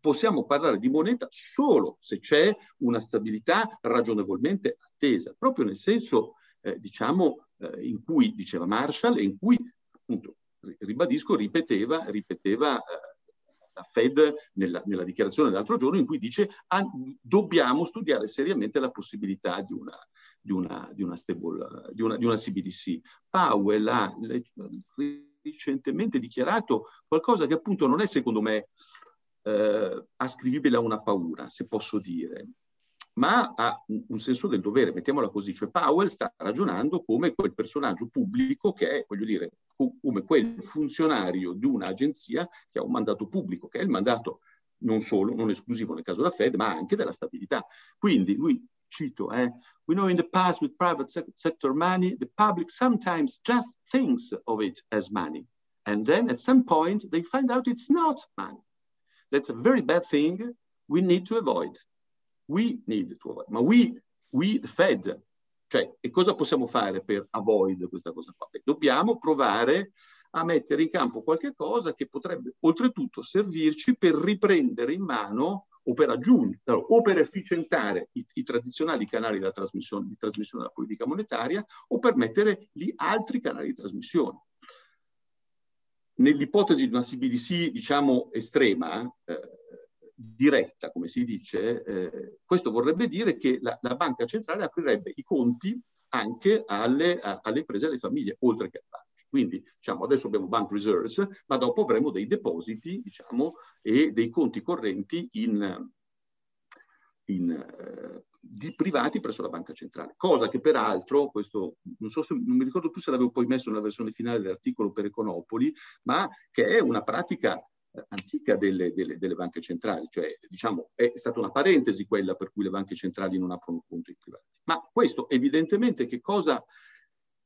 possiamo parlare di moneta solo se c'è una stabilità ragionevolmente attesa, proprio nel senso, eh, diciamo, eh, in cui diceva Marshall e in cui appunto ribadisco, ripeteva, ripeteva eh, la Fed nella, nella, dichiarazione dell'altro giorno in cui dice ah, dobbiamo studiare seriamente la possibilità di una, di una, di una, stable, di una, di una CBDC. Powell ha recentemente dichiarato qualcosa che appunto non è secondo me eh, ascrivibile a una paura, se posso dire ma ha un senso del dovere, mettiamola così, cioè Powell sta ragionando come quel personaggio pubblico che è, voglio dire, come quel funzionario di un'agenzia che ha un mandato pubblico, che è il mandato non solo, non esclusivo nel caso della Fed, ma anche della stabilità. Quindi lui, cito, eh, we know in the past with private sector money, the public sometimes just thinks of it as money. And then at some point they find out it's not money. That's a very bad thing we need to avoid we need to avoid, ma we, we the Fed, cioè, e cosa possiamo fare per avoid questa cosa qua? Beh, dobbiamo provare a mettere in campo qualche cosa che potrebbe oltretutto servirci per riprendere in mano o per aggiungere, o per efficientare i, i tradizionali canali di trasmissione, di trasmissione della politica monetaria, o per mettere lì altri canali di trasmissione. Nell'ipotesi di una CBDC, diciamo, estrema, eh, diretta, come si dice, eh, questo vorrebbe dire che la, la, banca centrale aprirebbe i conti anche alle, a, alle imprese e alle famiglie, oltre che alle banche. Quindi diciamo, adesso abbiamo bank reserves, ma dopo avremo dei depositi diciamo, e dei conti correnti in, in, eh, di privati presso la banca centrale, cosa che peraltro, questo non, so se, non mi ricordo più se l'avevo poi messo nella versione finale dell'articolo per Econopoli, ma che è una pratica antica delle, delle, delle, banche centrali, cioè diciamo è stata una parentesi quella per cui le banche centrali non aprono conti privati. Ma questo evidentemente che cosa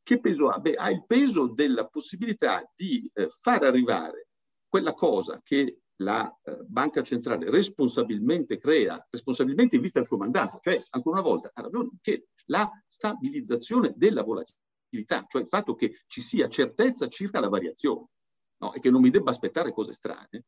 che peso ha? Beh, ha il peso della possibilità di eh, far arrivare quella cosa che la eh, banca centrale responsabilmente crea, responsabilmente in vista del suo cioè ancora una volta ha ragione che la stabilizzazione della volatilità, cioè il fatto che ci sia certezza circa la variazione no? e che non mi debba aspettare cose strane,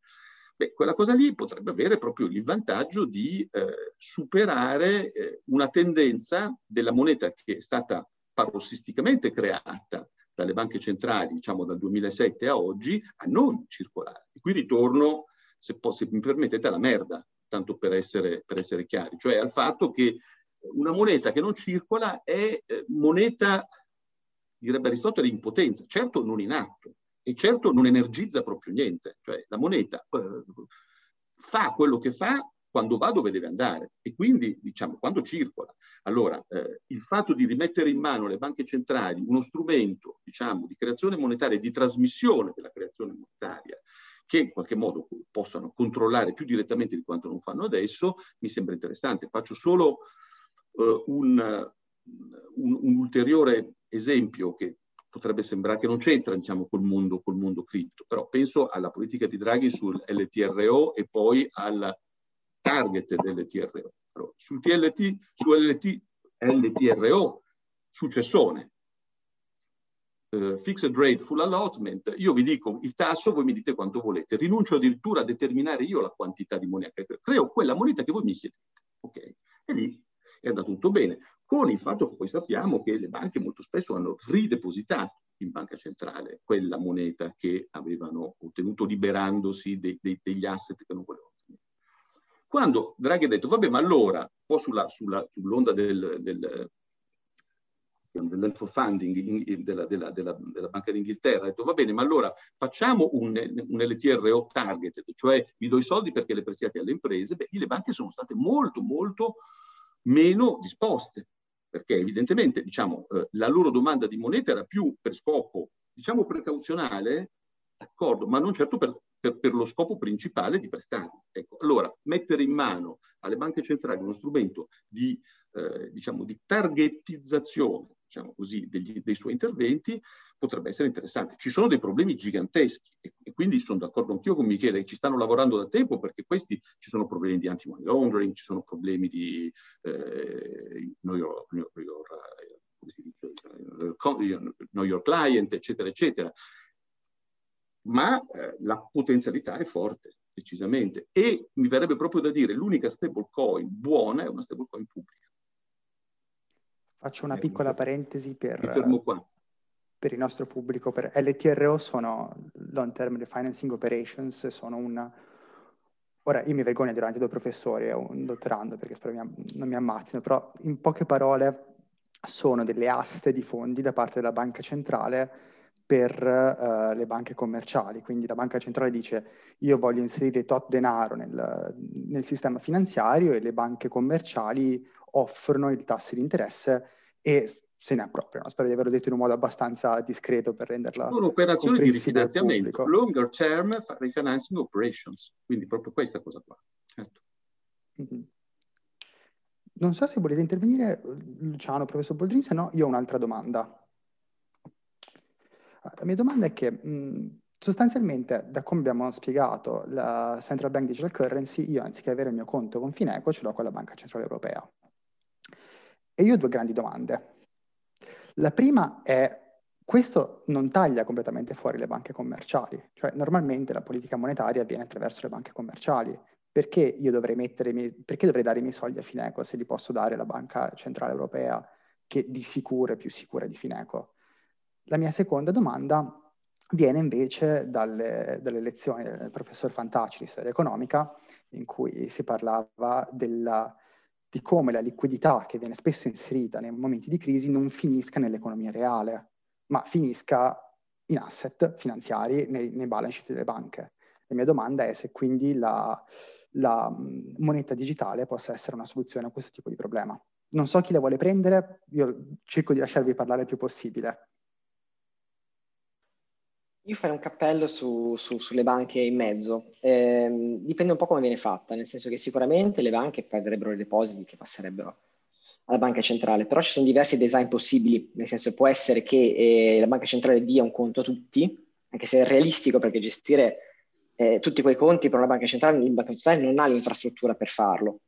beh, quella cosa lì potrebbe avere proprio il vantaggio di eh, superare eh, una tendenza della moneta che è stata parossisticamente creata dalle banche centrali, diciamo dal 2007 a oggi, a non circolare. E qui ritorno, se, se mi permettete, alla merda, tanto per essere, per essere, chiari, cioè al fatto che una moneta che non circola è eh, moneta, direbbe Aristotele, in potenza, certo non in atto e certo non energizza proprio niente, cioè la moneta eh, fa quello che fa quando va dove deve andare e quindi diciamo quando circola. Allora eh, il fatto di rimettere in mano alle banche centrali uno strumento diciamo di creazione monetaria e di trasmissione della creazione monetaria che in qualche modo possano controllare più direttamente di quanto non fanno adesso, mi sembra interessante. Faccio solo eh, un, un, un ulteriore esempio che potrebbe sembrare che non c'entra diciamo, col, mondo, col mondo cripto, però penso alla politica di Draghi sul LTRO e poi al target dell'LTRO. Allora, sul TLT, su LT, LTRO, successone, uh, fixed rate full allotment, io vi dico il tasso, voi mi dite quanto volete, rinuncio addirittura a determinare io la quantità di moneta creo, quella moneta che voi mi chiedete. Ok? E lì è andato tutto bene, con il fatto che poi sappiamo che le banche molto spesso hanno ridepositato in banca centrale quella moneta che avevano ottenuto liberandosi dei, dei, degli asset che non volevano. Quando Draghi ha detto, vabbè, ma allora, un po' sulla, sulla, sull'onda del, del dell'entro funding in, della, della, della, della, Banca d'Inghilterra, ha detto va bene, ma allora facciamo un, un LTRO target, cioè vi do i soldi perché le prestiate alle imprese, beh, le banche sono state molto, molto meno disposte, perché evidentemente diciamo, eh, la loro domanda di moneta era più per scopo, diciamo, precauzionale, d'accordo, ma non certo per per, per, lo scopo principale di prestare. Ecco, allora, mettere in mano alle banche centrali uno strumento di, eh, diciamo, di targetizzazione diciamo così, degli, dei suoi interventi potrebbe essere interessante. Ci sono dei problemi giganteschi e, e quindi sono d'accordo anch'io con Michele che ci stanno lavorando da tempo perché questi ci sono problemi di anti-money laundering, ci sono problemi di eh, know, your, know, your, know your client, eccetera, eccetera ma eh, la potenzialità è forte, decisamente. E mi verrebbe proprio da dire, l'unica stablecoin buona è una stablecoin pubblica. Faccio una eh, piccola parentesi per, mi per il nostro pubblico. Per LTRO sono Long Term Refinancing Operations, sono un... Ora, io mi vergogno davanti a due professori e un dottorando perché spero non mi ammazzino, però in poche parole sono delle aste di fondi da parte della banca centrale per uh, le banche commerciali. Quindi la banca centrale dice io voglio inserire tot denaro nel, nel, sistema finanziario e le banche commerciali offrono il tasso di interesse e se ne appropriano. Spero di averlo detto in un modo abbastanza discreto per renderla Sono operazioni di rifinanziamento, longer term refinancing operations, quindi proprio questa cosa qua. Certo. Mm-hmm. Non so se volete intervenire, Luciano, professor Boldrini, se no io ho un'altra domanda. La mia domanda è che mh, sostanzialmente, da come abbiamo spiegato, la Central Bank Digital Currency, io anziché avere il mio conto con Fineco, ce l'ho con la Banca Centrale Europea. E io ho due grandi domande. La prima è, questo non taglia completamente fuori le banche commerciali, cioè normalmente la politica monetaria avviene attraverso le banche commerciali, perché io dovrei mettere, perché dovrei dare i miei soldi a Fineco se li posso dare alla Banca Centrale Europea, che di sicuro è più sicura di Fineco? La mia seconda domanda viene invece dalle, dalle lezioni del professor Fantacci di storia economica, in cui si parlava della, di come la liquidità che viene spesso inserita nei momenti di crisi non finisca nell'economia reale, ma finisca in asset finanziari nei, nei balance sheet delle banche. La mia domanda è se quindi la, la moneta digitale possa essere una soluzione a questo tipo di problema. Non so chi la vuole prendere, io cerco di lasciarvi parlare il più possibile. Io farei un cappello su, su, sulle banche in mezzo. Eh, dipende un po' come viene fatta, nel senso che sicuramente le banche perderebbero i depositi che passerebbero alla banca centrale, però ci sono diversi design possibili, nel senso può essere che eh, la banca centrale dia un conto a tutti, anche se è realistico perché gestire eh, tutti quei conti per una banca centrale, la banca centrale non ha l'infrastruttura per farlo.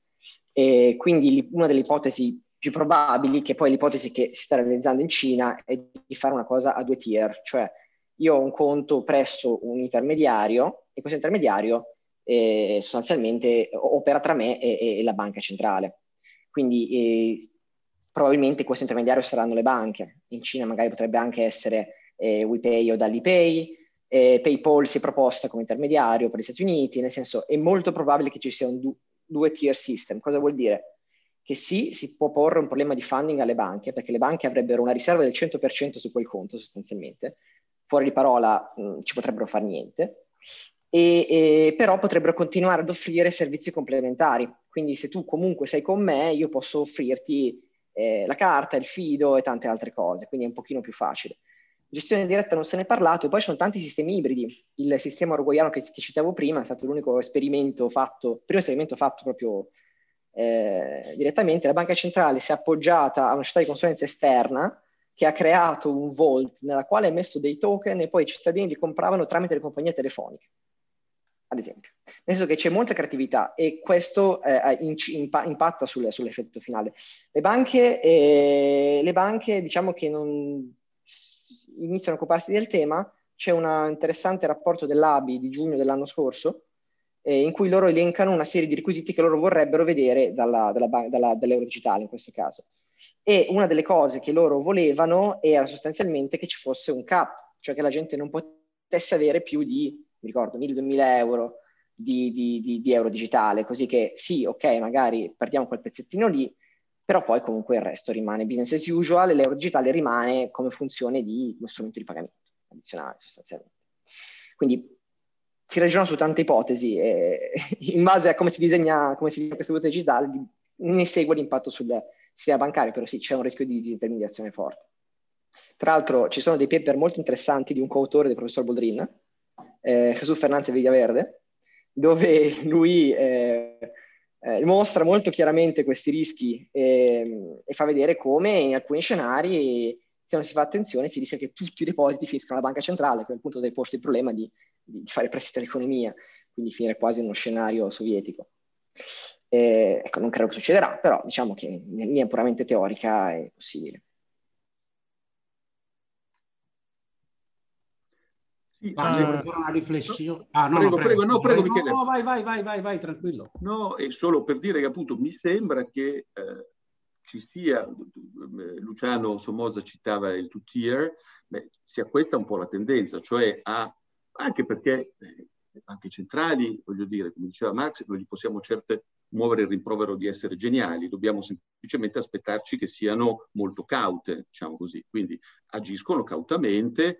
E quindi una delle ipotesi più probabili, che poi l'ipotesi che si sta realizzando in Cina, è di fare una cosa a due tier, cioè io ho un conto presso un intermediario e questo intermediario eh, sostanzialmente opera tra me e, e la banca centrale. Quindi eh, probabilmente questo intermediario saranno le banche. In Cina magari potrebbe anche essere eh, WePay o DallyPay. Eh, PayPal si è proposta come intermediario per gli Stati Uniti, nel senso è molto probabile che ci sia un du- due tier system. Cosa vuol dire? Che sì, si può porre un problema di funding alle banche, perché le banche avrebbero una riserva del 100% su quel conto sostanzialmente, fuori di parola mh, ci potrebbero fare niente, e, e, però potrebbero continuare ad offrire servizi complementari. Quindi se tu comunque sei con me, io posso offrirti eh, la carta, il fido e tante altre cose, quindi è un pochino più facile. Gestione diretta non se ne è parlato, e poi ci sono tanti sistemi ibridi. Il sistema uruguayano che, che citavo prima è stato l'unico esperimento fatto, primo esperimento fatto proprio eh, direttamente. La banca centrale si è appoggiata a una società di consulenza esterna che ha creato un vault nella quale ha messo dei token e poi i cittadini li compravano tramite le compagnie telefoniche, ad esempio. Nel senso che c'è molta creatività e questo eh, imp- impatta sul, sull'effetto finale. Le banche, eh, le banche, diciamo che non iniziano a occuparsi del tema, c'è un interessante rapporto dell'ABI di giugno dell'anno scorso, eh, in cui loro elencano una serie di requisiti che loro vorrebbero vedere dalla, dalla, dalla, dall'euro digitale in questo caso. E una delle cose che loro volevano era sostanzialmente che ci fosse un cap, cioè che la gente non potesse avere più di, mi ricordo, 1000-2000 euro di, di, di, di, euro digitale, così che sì, ok, magari perdiamo quel pezzettino lì, però poi comunque il resto rimane business as usual e l'euro digitale rimane come funzione di uno strumento di pagamento addizionale sostanzialmente. Quindi si ragiona su tante ipotesi e in base a come si disegna, come si disegna questa valuta digitale ne segue l'impatto sul, sistema bancario, però sì, c'è un rischio di disintermediazione forte. Tra l'altro ci sono dei paper molto interessanti di un coautore del professor Boldrin, eh, Gesù Fernandez Villaverde, dove lui eh, eh, mostra molto chiaramente questi rischi ehm, e fa vedere come in alcuni scenari, se non si fa attenzione, si rischia che tutti i depositi finiscano alla banca centrale, che quel punto deve porsi il problema di, di fare prestiti all'economia, quindi finire quasi in uno scenario sovietico. Eh, ecco, non credo che succederà, però diciamo che in linea puramente teorica è possibile. Sì, ah, uh, una riflessione. Ah, no, prego, no, prego, no, prego, Michele. No, vai, vai, vai, vai, vai, tranquillo. No, è solo per dire che appunto mi sembra che eh, ci sia, Luciano Somoza citava il two-tier, sia questa un po' la tendenza, cioè a, anche perché eh, le banche centrali, voglio dire, come diceva Marx, non gli possiamo certe muovere il rimprovero di essere geniali, dobbiamo semplicemente aspettarci che siano molto caute, diciamo così. Quindi agiscono cautamente.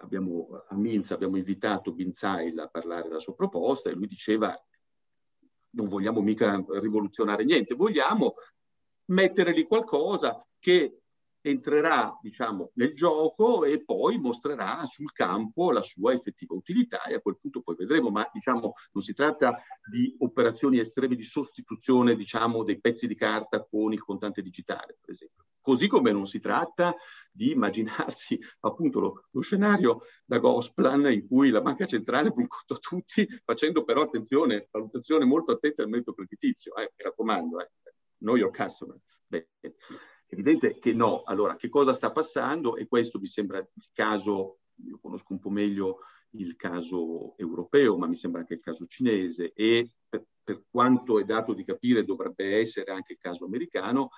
Abbiamo, a Minz abbiamo invitato Binzail a parlare della sua proposta e lui diceva non vogliamo mica rivoluzionare niente, vogliamo mettere lì qualcosa che entrerà diciamo, nel gioco e poi mostrerà sul campo la sua effettiva utilità e a quel punto poi vedremo, ma diciamo, non si tratta di operazioni estreme di sostituzione diciamo, dei pezzi di carta con il contante digitale, per esempio. Così come non si tratta di immaginarsi appunto lo, lo scenario da Gosplan in cui la banca centrale un conto a tutti, facendo però attenzione, valutazione molto attenta al metodo creditizio, eh, mi raccomando, eh, know your customer. Beh, evidente che no. Allora, che cosa sta passando? E questo mi sembra il caso, io conosco un po' meglio il caso europeo, ma mi sembra anche il caso cinese, e per quanto è dato di capire dovrebbe essere anche il caso americano,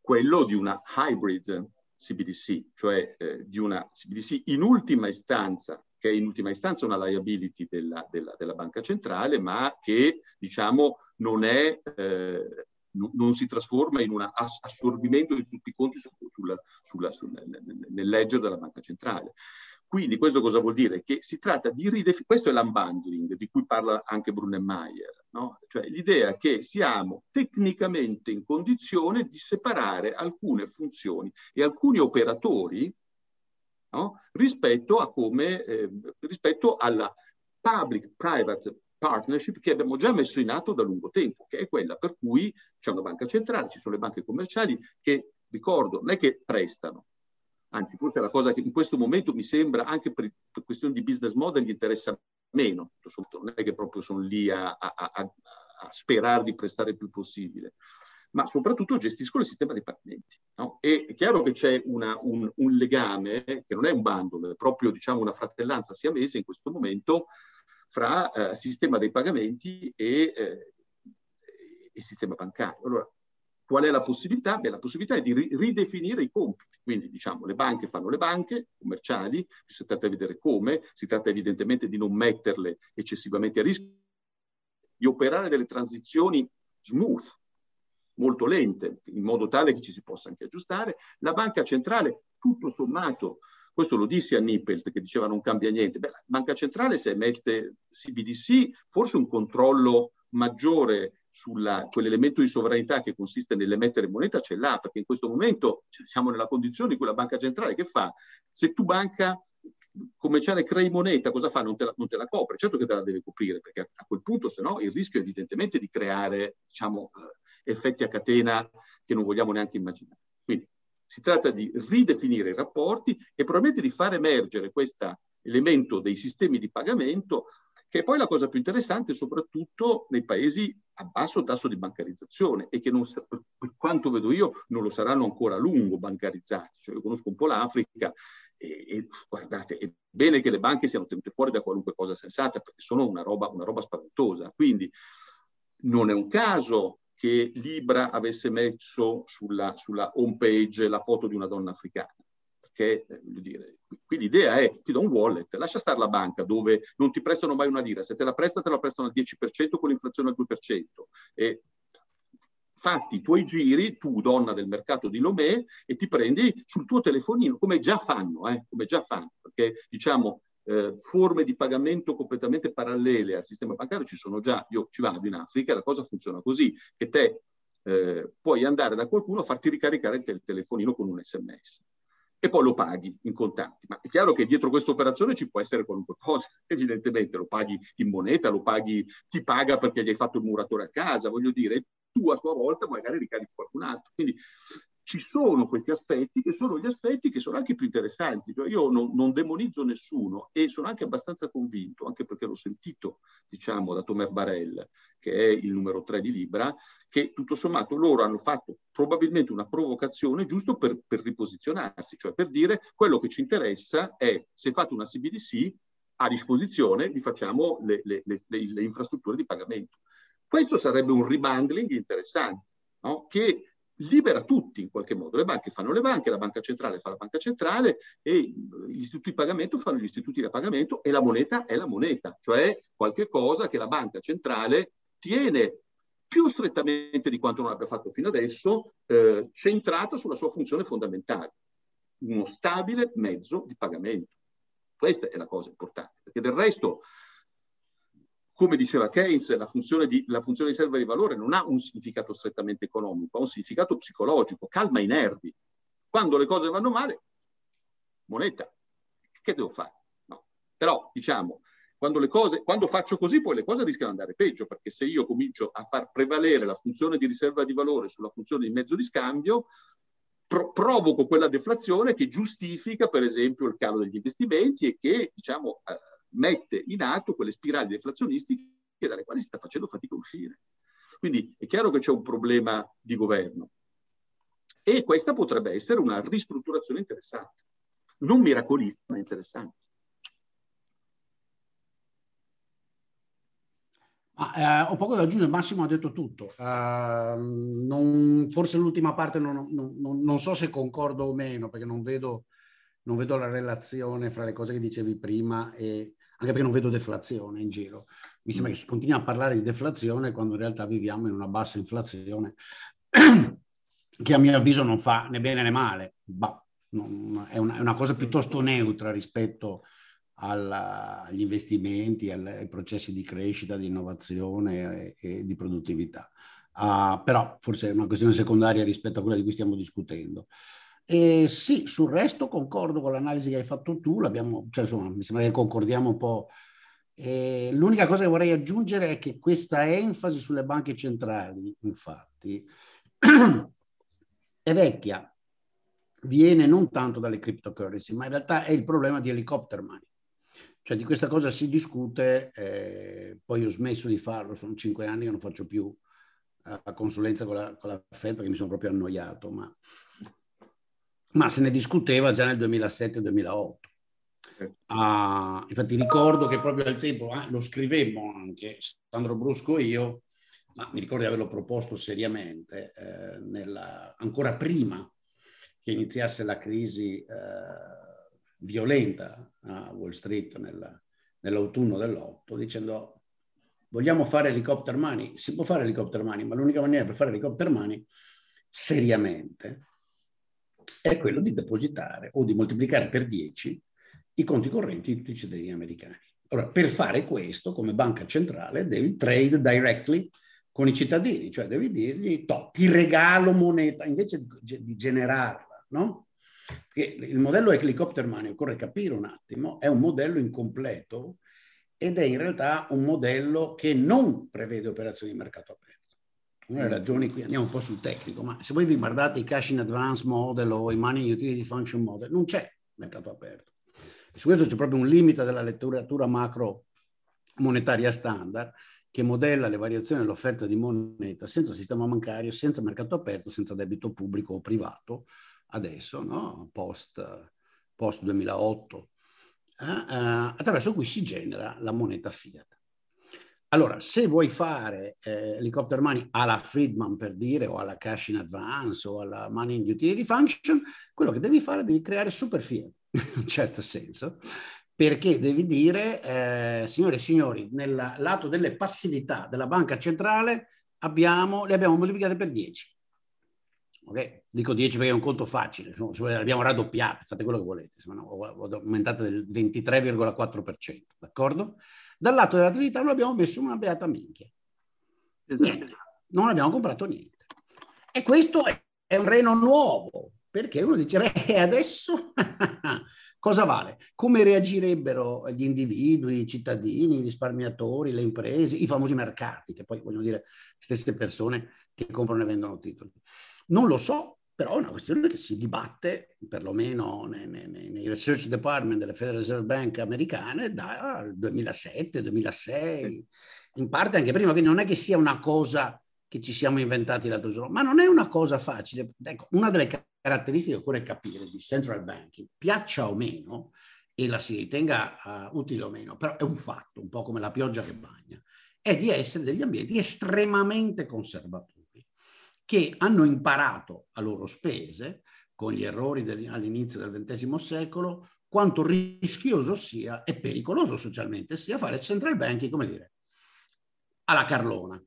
quello di una hybrid CBDC, cioè eh, di una CBDC in ultima istanza, che è in ultima istanza una liability della, della, della banca centrale, ma che diciamo non è... Eh, non si trasforma in un assorbimento di tutti i conti su, sulla, sulla, sul, nel, nel ledger della banca centrale. Quindi questo cosa vuol dire? Che si tratta di ridefinire, questo è l'unbundling di cui parla anche Brunnemeyer, no? cioè l'idea che siamo tecnicamente in condizione di separare alcune funzioni e alcuni operatori no? rispetto, come, eh, rispetto alla public-private partnership che abbiamo già messo in atto da lungo tempo, che è quella per cui c'è una banca centrale, ci sono le banche commerciali che, ricordo, non è che prestano, anzi forse è la cosa che in questo momento mi sembra anche per, per questioni di business model gli interessa meno, non è che proprio sono lì a, a, a, a sperare di prestare il più possibile, ma soprattutto gestiscono il sistema dei pagamenti. No? È chiaro che c'è una, un, un, legame, che non è un bundle, è proprio diciamo, una fratellanza siamese in questo momento fra eh, sistema dei pagamenti e, eh, e sistema bancario. Allora, Qual è la possibilità? Beh, la possibilità è di ri- ridefinire i compiti. Quindi, diciamo, le banche fanno le banche commerciali, si tratta di vedere come, si tratta evidentemente di non metterle eccessivamente a rischio, di operare delle transizioni smooth, molto lente, in modo tale che ci si possa anche aggiustare. La banca centrale, tutto sommato, questo lo dissi a Nippelt che diceva non cambia niente. Beh, la banca centrale se emette CBDC, forse un controllo maggiore su quell'elemento di sovranità che consiste nell'emettere moneta ce l'ha, perché in questo momento cioè, siamo nella condizione di quella banca centrale che fa, se tu banca commerciale crei moneta, cosa fa? Non te, la, non te la copre, certo che te la deve coprire, perché a, a quel punto se no il rischio è evidentemente di creare diciamo, eh, effetti a catena che non vogliamo neanche immaginare. Quindi si tratta di ridefinire i rapporti e probabilmente di far emergere questo elemento dei sistemi di pagamento che è poi la cosa più interessante soprattutto nei paesi a basso tasso di bancarizzazione e che non, per quanto vedo io non lo saranno ancora a lungo bancarizzati. Cioè, io conosco un po' l'Africa e, e, guardate, è bene che le banche siano tenute fuori da qualunque cosa sensata perché sono una roba, una roba spaventosa. Quindi non è un caso che Libra avesse messo sulla, sulla home page la foto di una donna africana. Che, eh, dire, qui l'idea è ti do un wallet, lascia stare la banca dove non ti prestano mai una lira, se te la presta te la prestano al 10% con l'inflazione al 2%. E fatti i tuoi giri, tu donna del mercato di Lomé, e ti prendi sul tuo telefonino, come già fanno, eh, come già fanno, perché diciamo eh, forme di pagamento completamente parallele al sistema bancario ci sono già, io ci vado in Africa, la cosa funziona così, che te eh, puoi andare da qualcuno a farti ricaricare il telefonino con un sms e poi lo paghi in contanti. Ma è chiaro che dietro questa operazione ci può essere qualunque cosa, evidentemente lo paghi in moneta, lo paghi, ti paga perché gli hai fatto il muratore a casa, voglio dire, tu a sua volta magari ricarichi qualcun altro. Quindi ci sono questi aspetti che sono gli aspetti che sono anche più interessanti. Cioè io non, non, demonizzo nessuno e sono anche abbastanza convinto, anche perché l'ho sentito, diciamo, da Tomer Barel, che è il numero 3 di Libra, che tutto sommato loro hanno fatto probabilmente una provocazione giusto per, per riposizionarsi, cioè per dire quello che ci interessa è se fate una CBDC a disposizione vi facciamo le, le, le, le infrastrutture di pagamento. Questo sarebbe un rebundling interessante, no? che libera tutti in qualche modo. Le banche fanno le banche, la banca centrale fa la banca centrale e gli istituti di pagamento fanno gli istituti di pagamento e la moneta è la moneta, cioè qualche cosa che la banca centrale tiene più strettamente di quanto non abbia fatto fino adesso, eh, centrata sulla sua funzione fondamentale, uno stabile mezzo di pagamento. Questa è la cosa importante, perché del resto come diceva Keynes, la funzione, di, la funzione di riserva di valore non ha un significato strettamente economico, ha un significato psicologico, calma i nervi. Quando le cose vanno male, moneta, che devo fare? No. Però, diciamo, quando, cose, quando faccio così poi le cose rischiano di andare peggio, perché se io comincio a far prevalere la funzione di riserva di valore sulla funzione di mezzo di scambio, pro- provoco quella deflazione che giustifica, per esempio, il calo degli investimenti e che, diciamo, eh, mette in atto quelle spirali deflazionistiche dalle quali si sta facendo fatica a uscire. Quindi è chiaro che c'è un problema di governo e questa potrebbe essere una ristrutturazione interessante, non miracolista, ma interessante. Ah, eh, ho poco da aggiungere, Massimo ha detto tutto. Uh, non, forse l'ultima parte non, non, non, so se concordo o meno, perché non vedo, non vedo, la relazione fra le cose che dicevi prima e anche perché non vedo deflazione in giro. Mi sembra mm. che si continua a parlare di deflazione quando in realtà viviamo in una bassa inflazione che a mio avviso non fa né bene né male. Bah, è, una, è una cosa piuttosto neutra rispetto alla, agli investimenti, al, ai processi di crescita, di innovazione e, e di produttività. Uh, però forse è una questione secondaria rispetto a quella di cui stiamo discutendo. E sì, sul resto concordo con l'analisi che hai fatto tu, cioè, insomma, mi sembra che concordiamo un po'. E l'unica cosa che vorrei aggiungere è che questa enfasi sulle banche centrali, infatti, è vecchia, viene non tanto dalle cryptocurrency, ma in realtà è il problema di helicopter money. Cioè di questa cosa si discute, eh, poi ho smesso di farlo, sono cinque anni che non faccio più eh, consulenza con la, con la Fed perché mi sono proprio annoiato, ma, ma se ne discuteva già nel 2007-2008. Ah, infatti ricordo che proprio al tempo ah, lo scrivemmo anche Sandro Brusco e io, ma mi ricordo di averlo proposto seriamente eh, nella, ancora prima che iniziasse la crisi eh, violenta a Wall Street nella, nell'autunno dell'8 dicendo vogliamo fare helicopter money, si può fare helicopter money, ma l'unica maniera per fare helicopter money seriamente è quello di depositare o di moltiplicare per 10 i conti correnti di tutti i cittadini americani. Ora, per fare questo, come banca centrale, devi trade directly con i cittadini, cioè devi dirgli, ti regalo moneta, invece di, di generarla, no? il modello Helicopter Money, occorre capire un attimo, è un modello incompleto ed è in realtà un modello che non prevede operazioni di mercato aperto. Una delle ragioni qui andiamo un po' sul tecnico, ma se voi vi guardate i cash in advance model o i money utility function model, non c'è mercato aperto. Su questo c'è proprio un limite della letteratura macro monetaria standard che modella le variazioni dell'offerta di moneta senza sistema bancario, senza mercato aperto, senza debito pubblico o privato, adesso, no? post, post 2008, eh, eh, attraverso cui si genera la moneta fiat. Allora, se vuoi fare eh, helicopter money alla Friedman per dire, o alla cash in advance, o alla money in utility function, quello che devi fare devi creare super fiat, in un certo senso, perché devi dire, eh, signore e signori, nel lato delle passività della banca centrale abbiamo, le abbiamo moltiplicate per 10. Ok? Dico 10 perché è un conto facile, insomma, se abbiamo raddoppiato, fate quello che volete, insomma, no, ho aumentato del 23,4%, d'accordo? Dal lato dell'attività noi abbiamo messo una beata minchia. Esatto. Niente, non abbiamo comprato niente. E questo è, è un reno nuovo, perché uno dice, beh, adesso cosa vale? Come reagirebbero gli individui, i cittadini, i risparmiatori, le imprese, i famosi mercati, che poi vogliono dire stesse persone che comprano e vendono titoli. Non lo so, però è una questione che si dibatte, perlomeno nei, nei, nei research department delle Federal Reserve Bank americane dal 2007, 2006, in parte anche prima, quindi non è che sia una cosa che ci siamo inventati l'altro giorno, ma non è una cosa facile. Ecco, una delle caratteristiche che occorre capire di central banking, piaccia o meno, e la si ritenga uh, utile o meno, però è un fatto, un po' come la pioggia che bagna, è di essere degli ambienti estremamente conservatori che hanno imparato a loro spese, con gli errori all'inizio del XX secolo, quanto rischioso sia e pericoloso socialmente sia fare central banking, come dire, alla Carlona,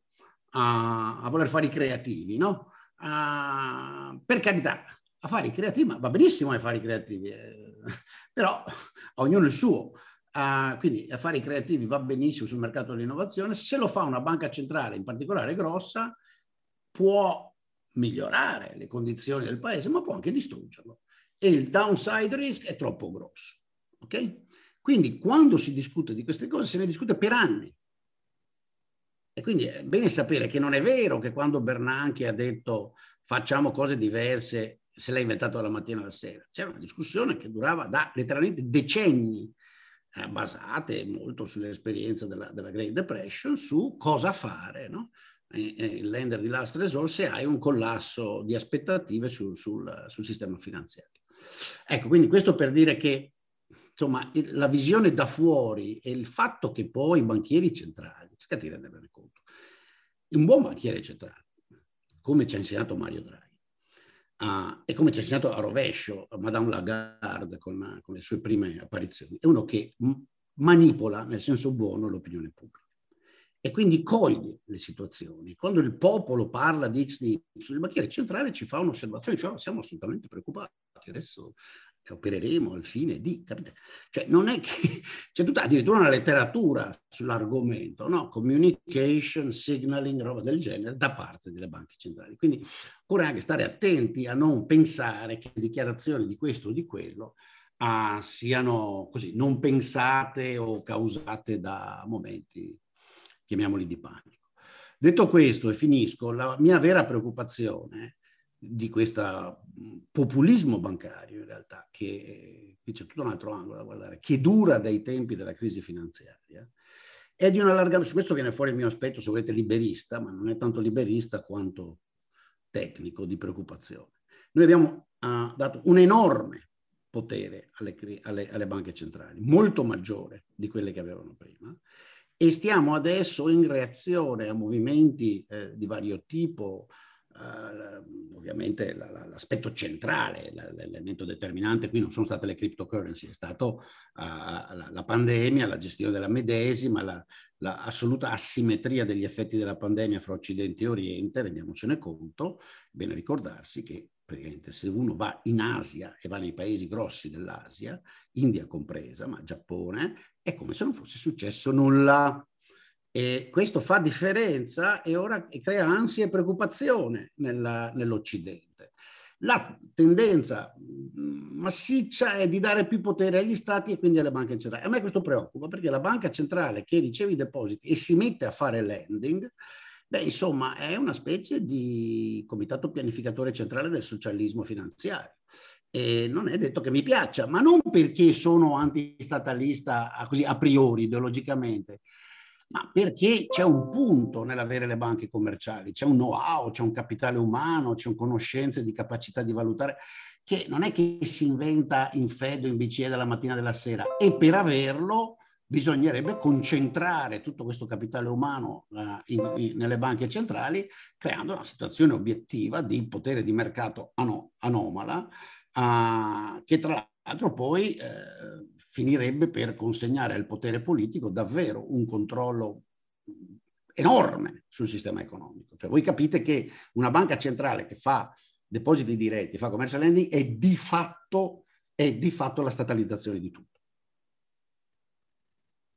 a, a voler fare i creativi, no? A, per carità, a fare i creativi, ma va benissimo a fare i creativi, eh, però ognuno il suo. Uh, quindi a fare i creativi va benissimo sul mercato dell'innovazione, se lo fa una banca centrale in particolare grossa, può migliorare le condizioni del paese, ma può anche distruggerlo. E il downside risk è troppo grosso. Ok? Quindi quando si discute di queste cose se ne discute per anni. E quindi è bene sapere che non è vero che quando Bernanke ha detto facciamo cose diverse se l'ha inventato dalla mattina alla sera. C'era una discussione che durava da letteralmente decenni, eh, basate molto sull'esperienza della, della Great Depression, su cosa fare. No? Il lender di last resort se hai un collasso di aspettative sul, sul, sul sistema finanziario. Ecco, quindi questo per dire che insomma, la visione da fuori e il fatto che poi i banchieri centrali, cercate di rendervene conto, un buon banchiere centrale, come ci ha insegnato Mario Draghi, Uh, e come ci ha insegnato a rovescio Madame Lagarde con, con, le sue prime apparizioni, è uno che manipola nel senso buono l'opinione pubblica e quindi coglie le situazioni. Quando il popolo parla di X di Y, il banchiere centrale ci fa un'osservazione, cioè siamo assolutamente preoccupati, adesso opereremo al fine di, capite? Cioè non è che c'è tutta addirittura una letteratura sull'argomento, no? Communication, signaling, roba del genere da parte delle banche centrali. Quindi occorre anche stare attenti a non pensare che dichiarazioni di questo o di quello ah, siano così non pensate o causate da momenti, chiamiamoli di panico. Detto questo, e finisco, la mia vera preoccupazione di questo populismo bancario in realtà, che qui c'è tutto un altro angolo da guardare, che dura dai tempi della crisi finanziaria, è di un allargamento, su questo viene fuori il mio aspetto, se volete, liberista, ma non è tanto liberista quanto tecnico di preoccupazione. Noi abbiamo uh, dato un enorme potere alle, alle, alle banche centrali, molto maggiore di quelle che avevano prima, e stiamo adesso in reazione a movimenti eh, di vario tipo, Uh, ovviamente la, la, l'aspetto centrale, la, l'elemento determinante qui non sono state le cryptocurrency, è stato uh, la, pandemia, la gestione della medesima, l'assoluta asimmetria degli effetti della pandemia fra Occidente e Oriente, rendiamocene conto, bene ricordarsi che praticamente se uno va in Asia e va nei paesi grossi dell'Asia, India compresa, ma Giappone, è come se non fosse successo nulla. E questo fa differenza e ora crea ansia e preoccupazione nella, nell'Occidente. La tendenza mm, massiccia è di dare più potere agli stati e quindi alle banche centrali. A me questo preoccupa perché la banca centrale che riceve i depositi e si mette a fare lending, beh, insomma, è una specie di comitato pianificatore centrale del socialismo finanziario. E non è detto che mi piaccia, ma non perché sono antistatalista così a priori, ideologicamente, ma perché c'è un punto nell'avere le banche commerciali, c'è un know-how, c'è un capitale umano, c'è un conoscenze di capacità di valutare che non è che si inventa in Fed o in BCE dalla mattina alla sera. E per averlo bisognerebbe concentrare tutto questo capitale umano uh, in, in, nelle banche centrali creando una situazione obiettiva di potere di mercato ano, anomala uh, che tra l'altro poi eh, finirebbe per consegnare al potere politico davvero un controllo enorme sul sistema economico. Cioè voi capite che una banca centrale che fa depositi diretti, fa commercial lending, è di fatto, è di fatto la statalizzazione di tutto.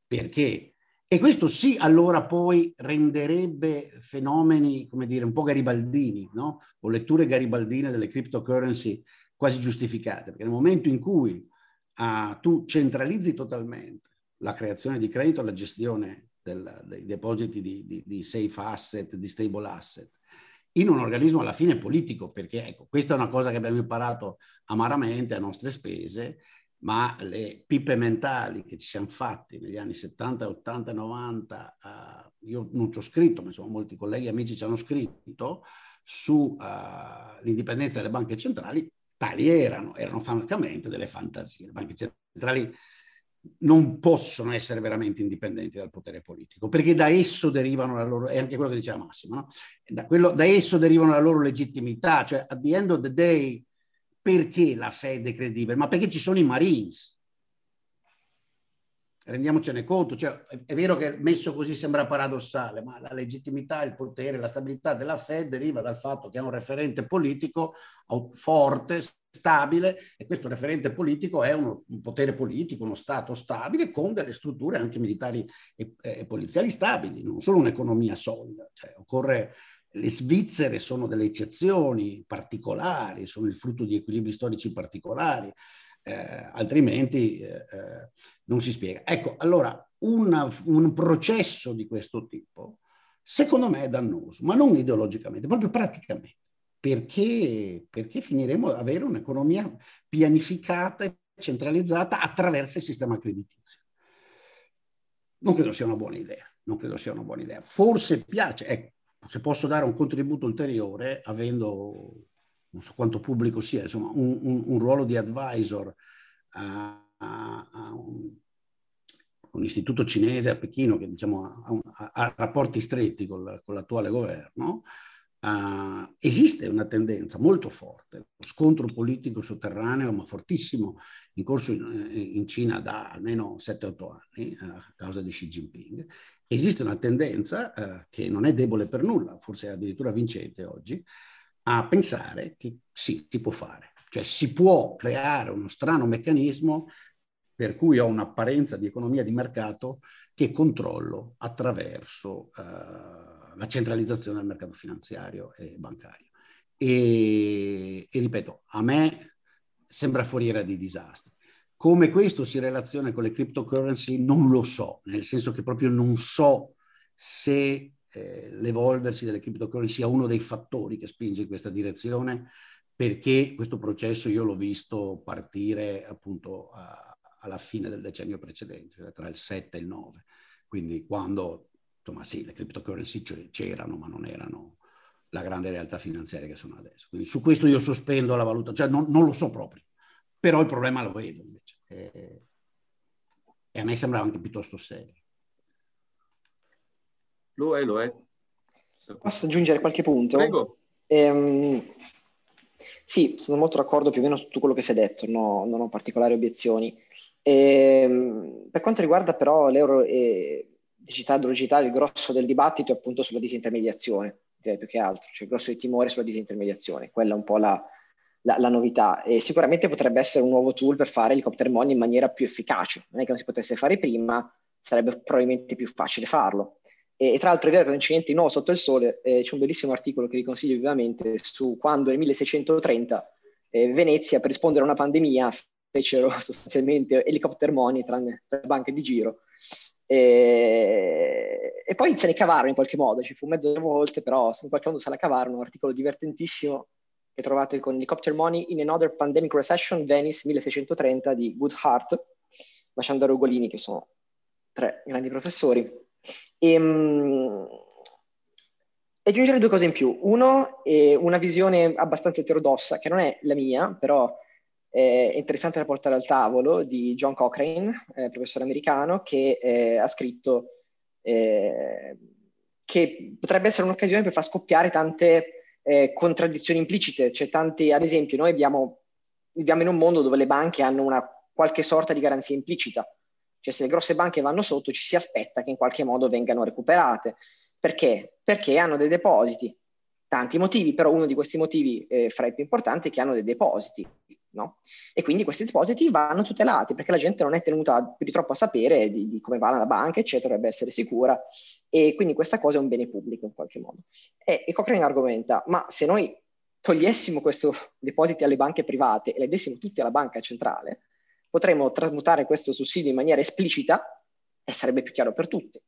Perché? E questo sì, allora poi renderebbe fenomeni, come dire, un po' garibaldini, no? O letture garibaldine delle cryptocurrency quasi giustificate, perché nel momento in cui uh, tu centralizzi totalmente la creazione di credito, la gestione del, dei depositi di, di, di, safe asset, di stable asset, in un organismo alla fine politico, perché ecco, questa è una cosa che abbiamo imparato amaramente a nostre spese, ma le pippe mentali che ci siamo fatti negli anni 70, 80, 90, uh, io non ci ho scritto, ma insomma molti colleghi e amici ci hanno scritto, sull'indipendenza uh, delle banche centrali, tali erano, erano francamente delle fantasie. Le banche centrali non possono essere veramente indipendenti dal potere politico, perché da esso derivano la loro, è anche quello che diceva Massimo, no? da, quello, da esso derivano la loro legittimità, cioè at the end of the day, perché la Fed è credibile? Ma perché ci sono i Marines, rendiamocene conto, cioè, è vero che messo così sembra paradossale, ma la legittimità, il potere, la stabilità della Fed deriva dal fatto che ha un referente politico forte, stabile, e questo referente politico è uno, un potere politico, uno Stato stabile, con delle strutture anche militari e, e poliziali stabili, non solo un'economia solida. Cioè, occorre, le Svizzere sono delle eccezioni particolari, sono il frutto di equilibri storici particolari, eh, altrimenti eh, eh, non si spiega. Ecco, allora una, un processo di questo tipo secondo me è dannoso, ma non ideologicamente, proprio praticamente, perché, perché finiremo ad avere un'economia pianificata e centralizzata attraverso il sistema creditizio. Non credo sia una buona idea, non credo sia una buona idea. Forse piace, ecco, se posso dare un contributo ulteriore, avendo non so quanto pubblico sia, insomma, un, un, un ruolo di advisor a, a un, un, istituto cinese a Pechino che diciamo, ha, rapporti stretti con, con l'attuale governo, Uh, esiste una tendenza molto forte, lo scontro politico sotterraneo ma fortissimo in corso in, in Cina da almeno 7-8 anni uh, a causa di Xi Jinping. Esiste una tendenza uh, che non è debole per nulla, forse è addirittura vincente oggi, a pensare che sì, si può fare, cioè si può creare uno strano meccanismo per cui ho un'apparenza di economia di mercato che controllo attraverso la centralizzazione del mercato finanziario e bancario. E, e ripeto, a me sembra foriera di disastri. Come questo si relaziona con le cryptocurrency non lo so, nel senso che proprio non so se eh, l'evolversi delle cryptocurrency sia uno dei fattori che spinge in questa direzione, perché questo processo io l'ho visto partire appunto a, alla fine del decennio precedente, cioè tra il 7 e il 9, quindi quando insomma sì, le cryptocurrency c'erano, ma non erano la grande realtà finanziaria che sono adesso. Quindi su questo io sospendo la valutazione, cioè non, non, lo so proprio, però il problema lo vedo invece. E, e a me sembra anche piuttosto serio. Lo è, lo è. Posso aggiungere qualche punto? Prego. Ehm, sì, sono molto d'accordo più o meno su tutto quello che si è detto, no, non ho particolari obiezioni. Ehm, per quanto riguarda però l'euro e digitale, digitale, il grosso del dibattito è appunto sulla disintermediazione, direi più che altro, cioè il grosso di timore sulla disintermediazione, quella è un po' la, la, la, novità e sicuramente potrebbe essere un nuovo tool per fare helicopter money in maniera più efficace, non è che non si potesse fare prima, sarebbe probabilmente più facile farlo. E, tra l'altro è vero che non c'è niente nuovo sotto il sole, eh, c'è un bellissimo articolo che vi consiglio vivamente su quando nel 1630 eh, Venezia per rispondere a una pandemia fecero sostanzialmente helicopter money tranne le banche di giro e, e, poi se ne cavarono in qualche modo, ci fu mezzo volte, però in qualche modo se la cavarono, un articolo divertentissimo che trovate con Helicopter Money in Another Pandemic Recession, Venice 1630 di Goodhart, lasciando Rugolini, che sono tre grandi professori. E, um, e aggiungere due cose in più. Uno è una visione abbastanza eterodossa, che non è la mia, però eh, interessante da portare al tavolo di John Cochrane, eh, professore americano, che eh, ha scritto eh, che potrebbe essere un'occasione per far scoppiare tante eh, contraddizioni implicite. Cioè, tanti, ad esempio, noi abbiamo, viviamo in un mondo dove le banche hanno una qualche sorta di garanzia implicita. Cioè, se le grosse banche vanno sotto, ci si aspetta che in qualche modo vengano recuperate. Perché? Perché hanno dei depositi. Tanti motivi, però uno di questi motivi eh, fra i più importanti è che hanno dei depositi No? E quindi questi depositi vanno tutelati perché la gente non è tenuta più di troppo a sapere di, di come va la banca, eccetera, dovrebbe essere sicura. E quindi questa cosa è un bene pubblico in qualche modo. E, e Cochrane argomenta, ma se noi togliessimo questi depositi alle banche private e le dessimo tutti alla banca centrale, potremmo trasmutare questo sussidio in maniera esplicita e sarebbe più chiaro per tutti.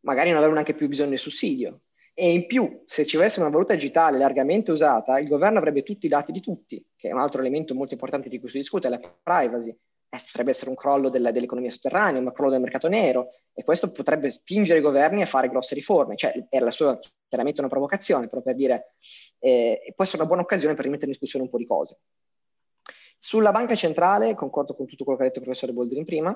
Magari non avremmo neanche più bisogno del sussidio, e in più, se ci avesse una valuta digitale largamente usata, il governo avrebbe tutti i dati di tutti, che è un altro elemento molto importante di cui si discute, la privacy. Eh, potrebbe essere un crollo della, dell'economia sotterranea, un crollo del mercato nero, e questo potrebbe spingere i governi a fare grosse riforme. Cioè, era la sua chiaramente una provocazione, però per dire, eh, può essere una buona occasione per rimettere in discussione un po' di cose. Sulla banca centrale, concordo con tutto quello che ha detto il professore Boldrin prima,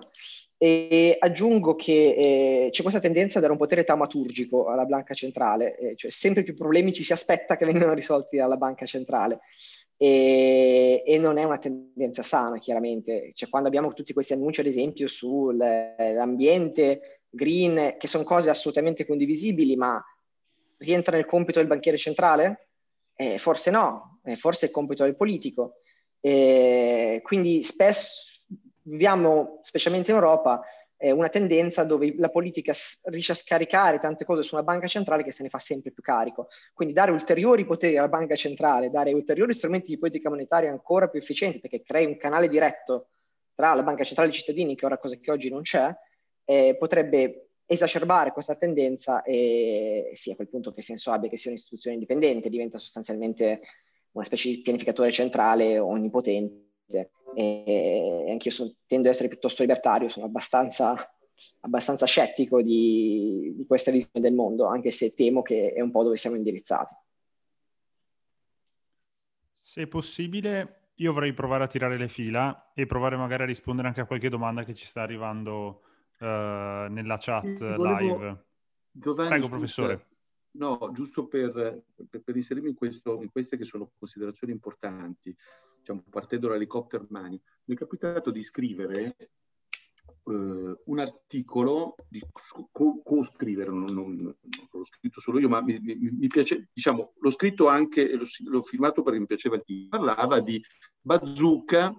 e aggiungo che eh, c'è questa tendenza a dare un potere taumaturgico alla banca centrale, eh, cioè sempre più problemi ci si aspetta che vengano risolti dalla banca centrale. E, e, non è una tendenza sana, chiaramente. Cioè, quando abbiamo tutti questi annunci, ad esempio, sull'ambiente green, che sono cose assolutamente condivisibili, ma rientra nel compito del banchiere centrale? Eh, forse no, eh, forse è il compito del politico. E quindi spesso viviamo, specialmente in Europa, eh, una tendenza dove la politica riesce a scaricare tante cose su una banca centrale che se ne fa sempre più carico. Quindi dare ulteriori poteri alla banca centrale, dare ulteriori strumenti di politica monetaria ancora più efficienti, perché crei un canale diretto tra la banca centrale e i cittadini, che è una cosa che oggi non c'è, eh, potrebbe esacerbare questa tendenza e sì, a quel punto che senso abbia che sia un'istituzione indipendente, diventa sostanzialmente una specie di pianificatore centrale onnipotente. E anche io sono, tendo ad essere piuttosto libertario, sono abbastanza, abbastanza scettico di, di questa visione del mondo, anche se temo che è un po' dove siamo indirizzati. Se possibile, io vorrei provare a tirare le fila e provare magari a rispondere anche a qualche domanda che ci sta arrivando uh, nella chat Volevo... live. Giovanni, Prego, professore. No, giusto per, per, per inserirmi in, questo, in, queste che sono considerazioni importanti, diciamo, partendo dall'helicopter mani, mi è capitato di scrivere uh, un articolo, di co-scrivere, non, non, non, l'ho scritto solo io, ma mi, mi, mi piace, diciamo, l'ho scritto anche, l'ho, l'ho firmato perché mi piaceva il titolo, parlava di bazooka,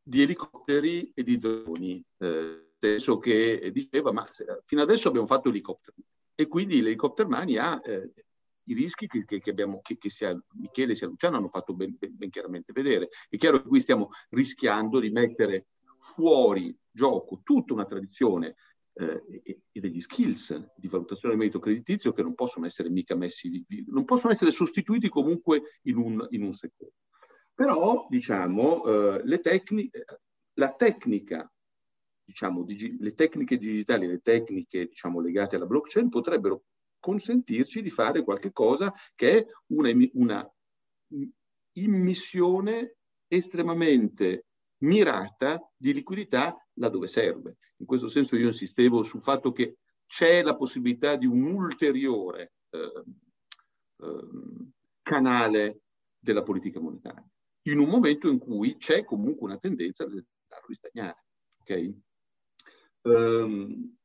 di elicotteri e di droni. Eh, senso che diceva, ma fino adesso abbiamo fatto elicotteri e quindi l'helicopter mani ha eh, i rischi che, che, abbiamo, che, che sia Michele sia Luciano hanno fatto ben, ben, ben, chiaramente vedere. È chiaro che qui stiamo rischiando di mettere fuori gioco tutta una tradizione eh, e, degli skills di valutazione del merito creditizio che non possono essere mica messi, non possono essere sostituiti comunque in un, in un secondo. Però, diciamo, eh, tecni, la tecnica diciamo, digi- le tecniche digitali, le tecniche diciamo, legate alla blockchain potrebbero consentirci di fare qualche cosa che è una, una immissione estremamente mirata di liquidità laddove serve. In questo senso io insistevo sul fatto che c'è la possibilità di un ulteriore eh, eh, canale della politica monetaria, in un momento in cui c'è comunque una tendenza a ristagnare. Okay? Um,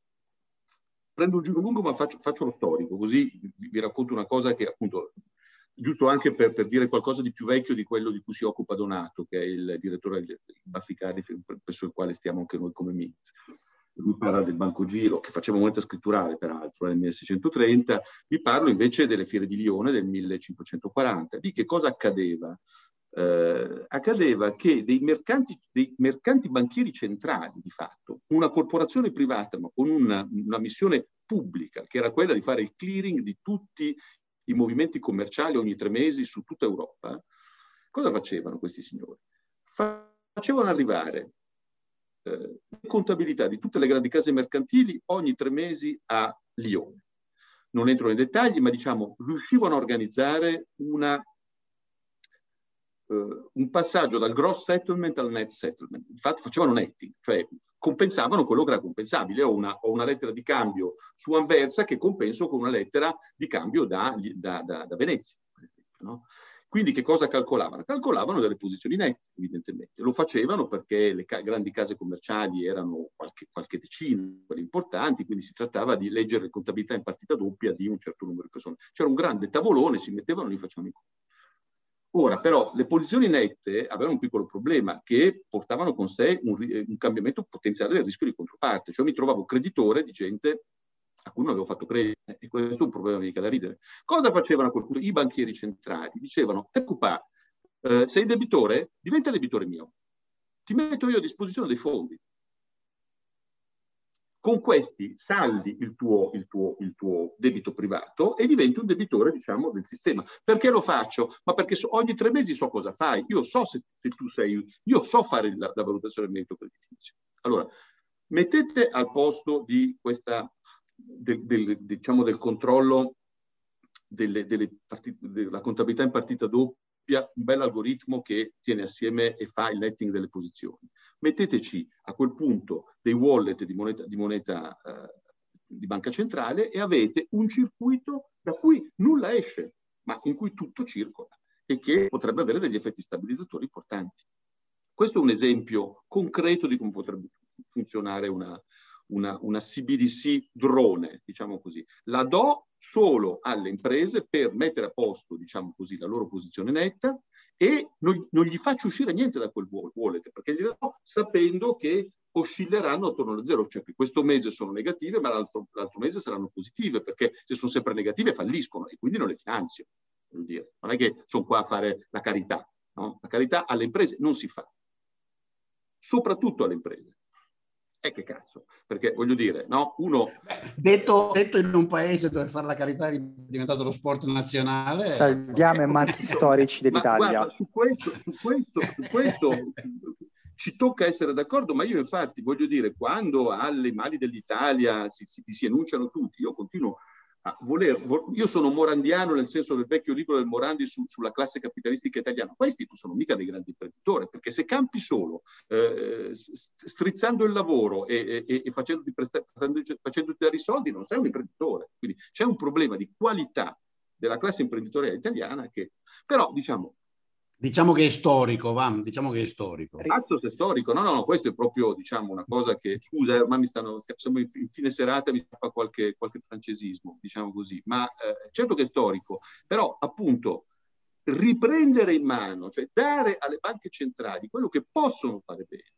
prendo un giro lungo ma faccio, faccio, lo storico, così vi, racconto una cosa che appunto, giusto anche per, per, dire qualcosa di più vecchio di quello di cui si occupa Donato, che è il direttore del Bafficari, presso il quale stiamo anche noi come MINZ. Lui parla del Banco Giro, che faceva moneta scritturale peraltro nel 1630, vi parlo invece delle fiere di Lione del 1540. Di che cosa accadeva? Eh, accadeva che dei mercanti, dei mercanti, banchieri centrali, di fatto, una corporazione privata ma con una, una, missione pubblica, che era quella di fare il clearing di tutti i movimenti commerciali ogni tre mesi su tutta Europa, cosa facevano questi signori? Facevano arrivare eh, contabilità di tutte le grandi case mercantili ogni tre mesi a Lione. Non entro nei dettagli, ma diciamo riuscivano a organizzare una uh, un passaggio dal gross settlement al net settlement. Infatti facevano netting, cioè compensavano quello che era compensabile. Ho una, ho una lettera di cambio su Anversa che compenso con una lettera di cambio da, da, da, da Venezia. No? Quindi che cosa calcolavano? Calcolavano delle posizioni nette, evidentemente. Lo facevano perché le ca- grandi case commerciali erano qualche, qualche decina, quelle importanti, quindi si trattava di leggere contabilità in partita doppia di un certo numero di persone. C'era un grande tavolone, si mettevano e li facevano i conti. Ora, però, le posizioni nette avevano un piccolo problema che portavano con sé un, un, cambiamento potenziale del rischio di controparte. Cioè mi trovavo creditore di gente a cui non avevo fatto credere e questo è un problema mica da ridere. Cosa facevano a quel punto? I banchieri centrali dicevano, preoccupare, eh, sei debitore? Diventa debitore mio. Ti metto io a disposizione dei fondi con questi saldi il tuo, il, tuo, il tuo, debito privato e diventi un debitore, diciamo, del sistema. Perché lo faccio? Ma perché so, ogni tre mesi so cosa fai. Io so se, se tu sei, io so fare la, la valutazione del merito creditizio. Allora, mettete al posto di questa, del, del, diciamo, del controllo delle, delle partite, della contabilità in partita doppia un bel algoritmo che tiene assieme e fa il netting delle posizioni. Metteteci a quel punto dei wallet di moneta, di, moneta, eh, di banca centrale e avete un circuito da cui nulla esce, ma in cui tutto circola e che potrebbe avere degli effetti stabilizzatori importanti. Questo è un esempio concreto di come potrebbe funzionare una, una, una CBDC drone, diciamo così. La do solo alle imprese per mettere a posto, diciamo così, la loro posizione netta e non, non gli faccio uscire niente da quel wallet, perché gli do sapendo che oscilleranno attorno allo zero, cioè che questo mese sono negative, ma l'altro, l'altro mese saranno positive, perché se sono sempre negative falliscono e quindi non le finanzio. Dire. Non è che sono qua a fare la carità, no? la carità alle imprese non si fa, soprattutto alle imprese. E che cazzo, perché voglio dire, no? Uno... Detto, detto, in un paese dove fare la carità è diventato lo sport nazionale... Salviamo i marchi storici dell'Italia. Guarda, su questo, su questo, su questo ci tocca essere d'accordo, ma io infatti voglio dire, quando alle mali dell'Italia si, si, si enunciano tutti, io continuo a voler, io sono morandiano nel senso del vecchio libro del Morandi su, sulla classe capitalistica italiana. Questi non sono mica dei grandi imprenditori, perché se campi solo eh, strizzando il lavoro e, e, e facendoti, presta- facendoti dare i soldi, non sei un imprenditore. Quindi c'è un problema di qualità della classe imprenditoriale italiana che, però, diciamo, Diciamo che è storico, Vam, diciamo che è storico. Cazzo se è storico, no, no, no, questo è proprio, diciamo, una cosa che, scusa, ormai mi stanno, siamo in, in fine serata, mi fa qualche, qualche francesismo, diciamo così, ma eh, certo che è storico, però appunto riprendere in mano, cioè dare alle banche centrali quello che possono fare bene,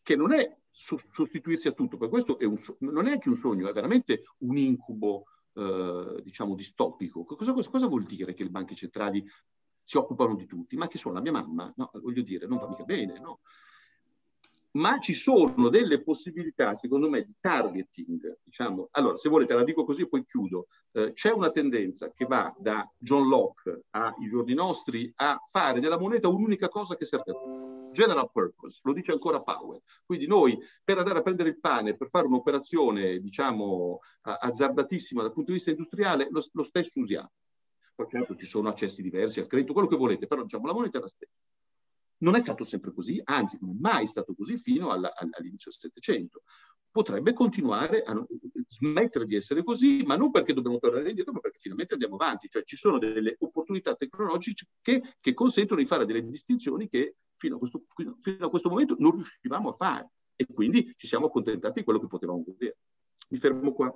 che non è sostituirsi a tutto, perché questo è un, non è anche un sogno, è veramente un incubo, eh, diciamo, distopico. Cosa, cosa, vuol dire che le banche centrali si occupano di tutti, ma che sono la mia mamma, no, voglio dire, non va mica bene, no? Ma ci sono delle possibilità, secondo me, di targeting, diciamo. Allora, se volete, la dico così e poi chiudo. Eh, c'è una tendenza che va da John Locke ai giorni nostri a fare della moneta un'unica cosa che serve a tutti. General purpose, lo dice ancora Powell. Quindi noi, per andare a prendere il pane, per fare un'operazione, diciamo, azzardatissima dal punto di vista industriale, lo, lo stesso usiamo certo ci sono accessi diversi al credito, quello che volete, però diciamo la moneta è la stessa. Non è stato sempre così, anzi non è mai stato così fino alla, all'inizio del Settecento. Potrebbe continuare a smettere di essere così, ma non perché dobbiamo tornare indietro, ma perché finalmente andiamo avanti. Cioè ci sono delle opportunità tecnologiche che, che consentono di fare delle distinzioni che fino a, questo, fino a questo momento non riuscivamo a fare. E quindi ci siamo accontentati di quello che potevamo vedere. Mi fermo qua.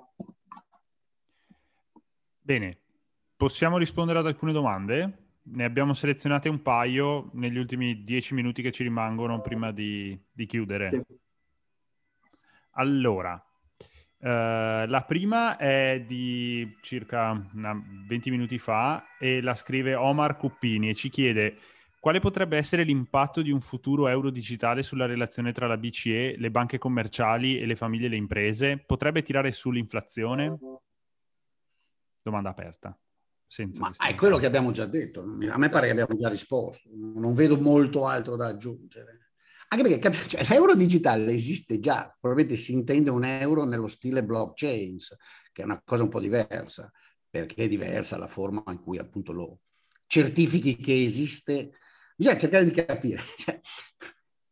Bene, Possiamo rispondere ad alcune domande? Ne abbiamo selezionate un paio negli ultimi dieci minuti che ci rimangono prima di, di chiudere. Allora, Uh, la prima è di circa una, 20 minuti fa e la scrive Omar Cuppini e ci chiede quale potrebbe essere l'impatto di un futuro euro digitale sulla relazione tra la BCE, le banche commerciali e le famiglie e le imprese? Potrebbe tirare sull'inflazione? Domanda aperta. Ma è quello che abbiamo già detto, a me pare che abbiamo già risposto, non vedo molto altro da aggiungere. Anche perché cioè, l'euro digitale esiste già, probabilmente si intende un euro nello stile blockchain, che è una cosa un po' diversa, perché è diversa la forma in cui appunto lo certifichi che esiste. Bisogna cercare di capire. Cioè,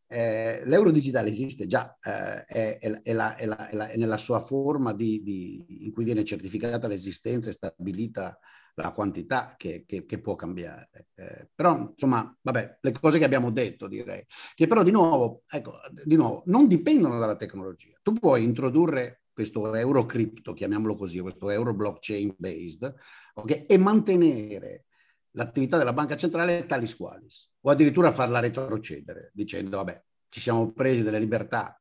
eh, l'euro digitale esiste già, eh, è, è, è, la, la, è, nella sua forma di, di, in cui viene certificata l'esistenza e stabilita la quantità che, che, che può cambiare. Eh, però, insomma, vabbè, le cose che abbiamo detto, direi, che però di nuovo, ecco, di nuovo, non dipendono dalla tecnologia. Tu puoi introdurre questo euro cripto, chiamiamolo così, questo euro blockchain based, okay, e mantenere l'attività della banca centrale talis qualis, o addirittura farla retrocedere, dicendo, vabbè, ci siamo presi delle libertà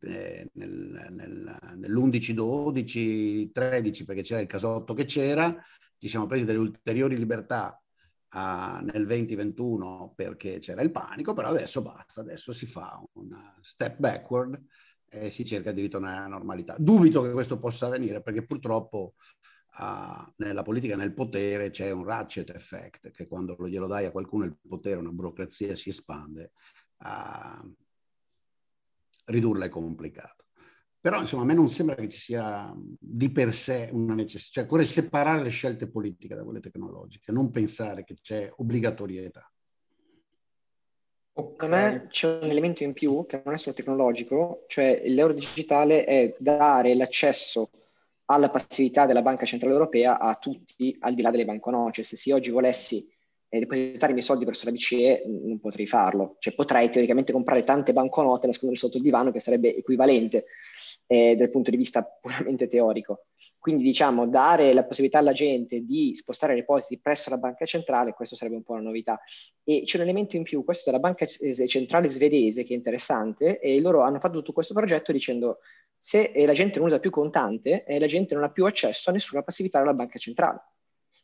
eh, nel, nel, nell'11, 12, 13, perché c'era il casotto che c'era, ci siamo presi delle ulteriori libertà uh, nel 2021 perché c'era il panico, però adesso basta, adesso si fa un step backward e si cerca di ritornare alla normalità. Dubito che questo possa avvenire perché purtroppo uh, nella politica nel potere c'è un ratchet effect, che quando glielo dai a qualcuno il potere, una burocrazia si espande, uh, ridurla è complicato. Però insomma a me non sembra che ci sia di per sé una necessità, cioè occorre separare le scelte politiche da quelle tecnologiche, non pensare che c'è obbligatorietà. Okay. Per me c'è un elemento in più che non è solo tecnologico, cioè l'euro digitale è dare l'accesso alla passività della Banca Centrale Europea a tutti, al di là delle banconote. Cioè, se io oggi volessi eh, depositare i miei soldi presso la BCE, non potrei farlo. Cioè, potrei teoricamente comprare tante banconote, nasconderle sotto il divano, che sarebbe equivalente eh, dal punto di vista puramente teorico. Quindi diciamo dare la possibilità alla gente di spostare i depositi presso la banca centrale, questo sarebbe un po' una novità. E c'è un elemento in più, questo della banca centrale svedese che è interessante, e loro hanno fatto tutto questo progetto dicendo se la gente non usa più contante, eh, la gente non ha più accesso a nessuna passività dalla banca centrale.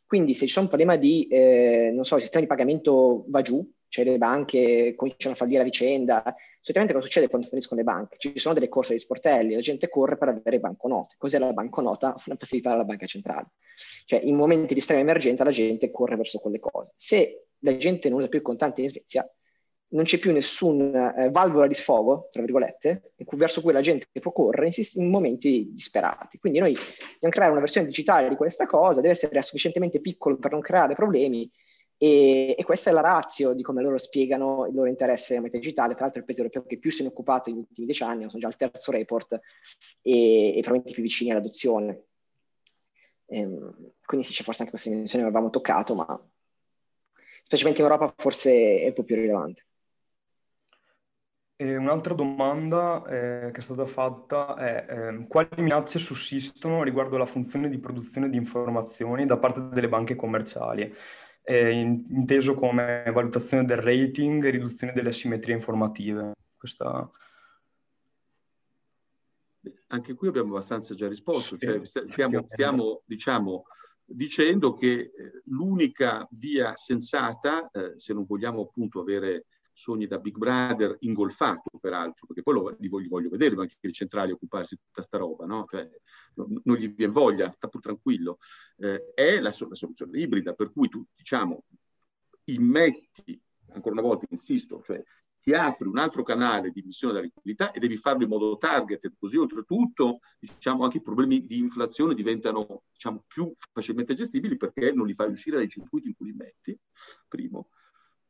Quindi se c'è un problema di, eh, non so, il sistema di pagamento va giù, cioè le banche cominciano a fallire a vicenda. Solitamente cosa succede quando finiscono le banche? Ci sono delle corse di sportelli, la gente corre per avere banconote. Cos'è la banconota? Una passività della banca centrale. Cioè in momenti di estrema emergenza la gente corre verso quelle cose. Se la gente non usa più i contanti in Svezia, non c'è più nessuna eh, valvola di sfogo, tra virgolette, verso cui la gente può correre in, in, momenti disperati. Quindi noi dobbiamo creare una versione digitale di questa cosa, deve essere sufficientemente piccolo per non creare problemi e, e, questa è la razio di come loro spiegano il loro interesse nella moneta digitale. Tra l'altro il paese europeo che più se ne è occupato negli ultimi dieci anni, sono già al terzo report e, e probabilmente più vicini all'adozione. Ehm, quindi sì, c'è forse anche questa dimensione che avevamo toccato, ma specialmente in Europa forse è un po' più rilevante. E un'altra domanda eh, che è stata fatta è eh, quali minacce sussistono riguardo alla funzione di produzione di informazioni da parte delle banche commerciali, eh, inteso come valutazione del rating e riduzione delle asimmetrie informative? Questa... Anche qui abbiamo abbastanza già risposto, cioè stiamo, stiamo diciamo, dicendo che eh, l'unica via sensata, eh, se non vogliamo appunto avere sogni da Big Brother ingolfato peraltro, perché poi lo, li, voglio, voglio vedere anche i centrali occuparsi di tutta sta roba, no? Cioè, non, non, gli viene voglia, sta pur tranquillo, eh, è la, la, soluzione ibrida, per cui tu, diciamo, immetti, ancora una volta insisto, cioè ti apri un altro canale di emissione della liquidità e devi farlo in modo targeted, così oltretutto diciamo, anche i problemi di inflazione diventano diciamo, più facilmente gestibili perché non li fai uscire dai circuiti in cui li metti, primo.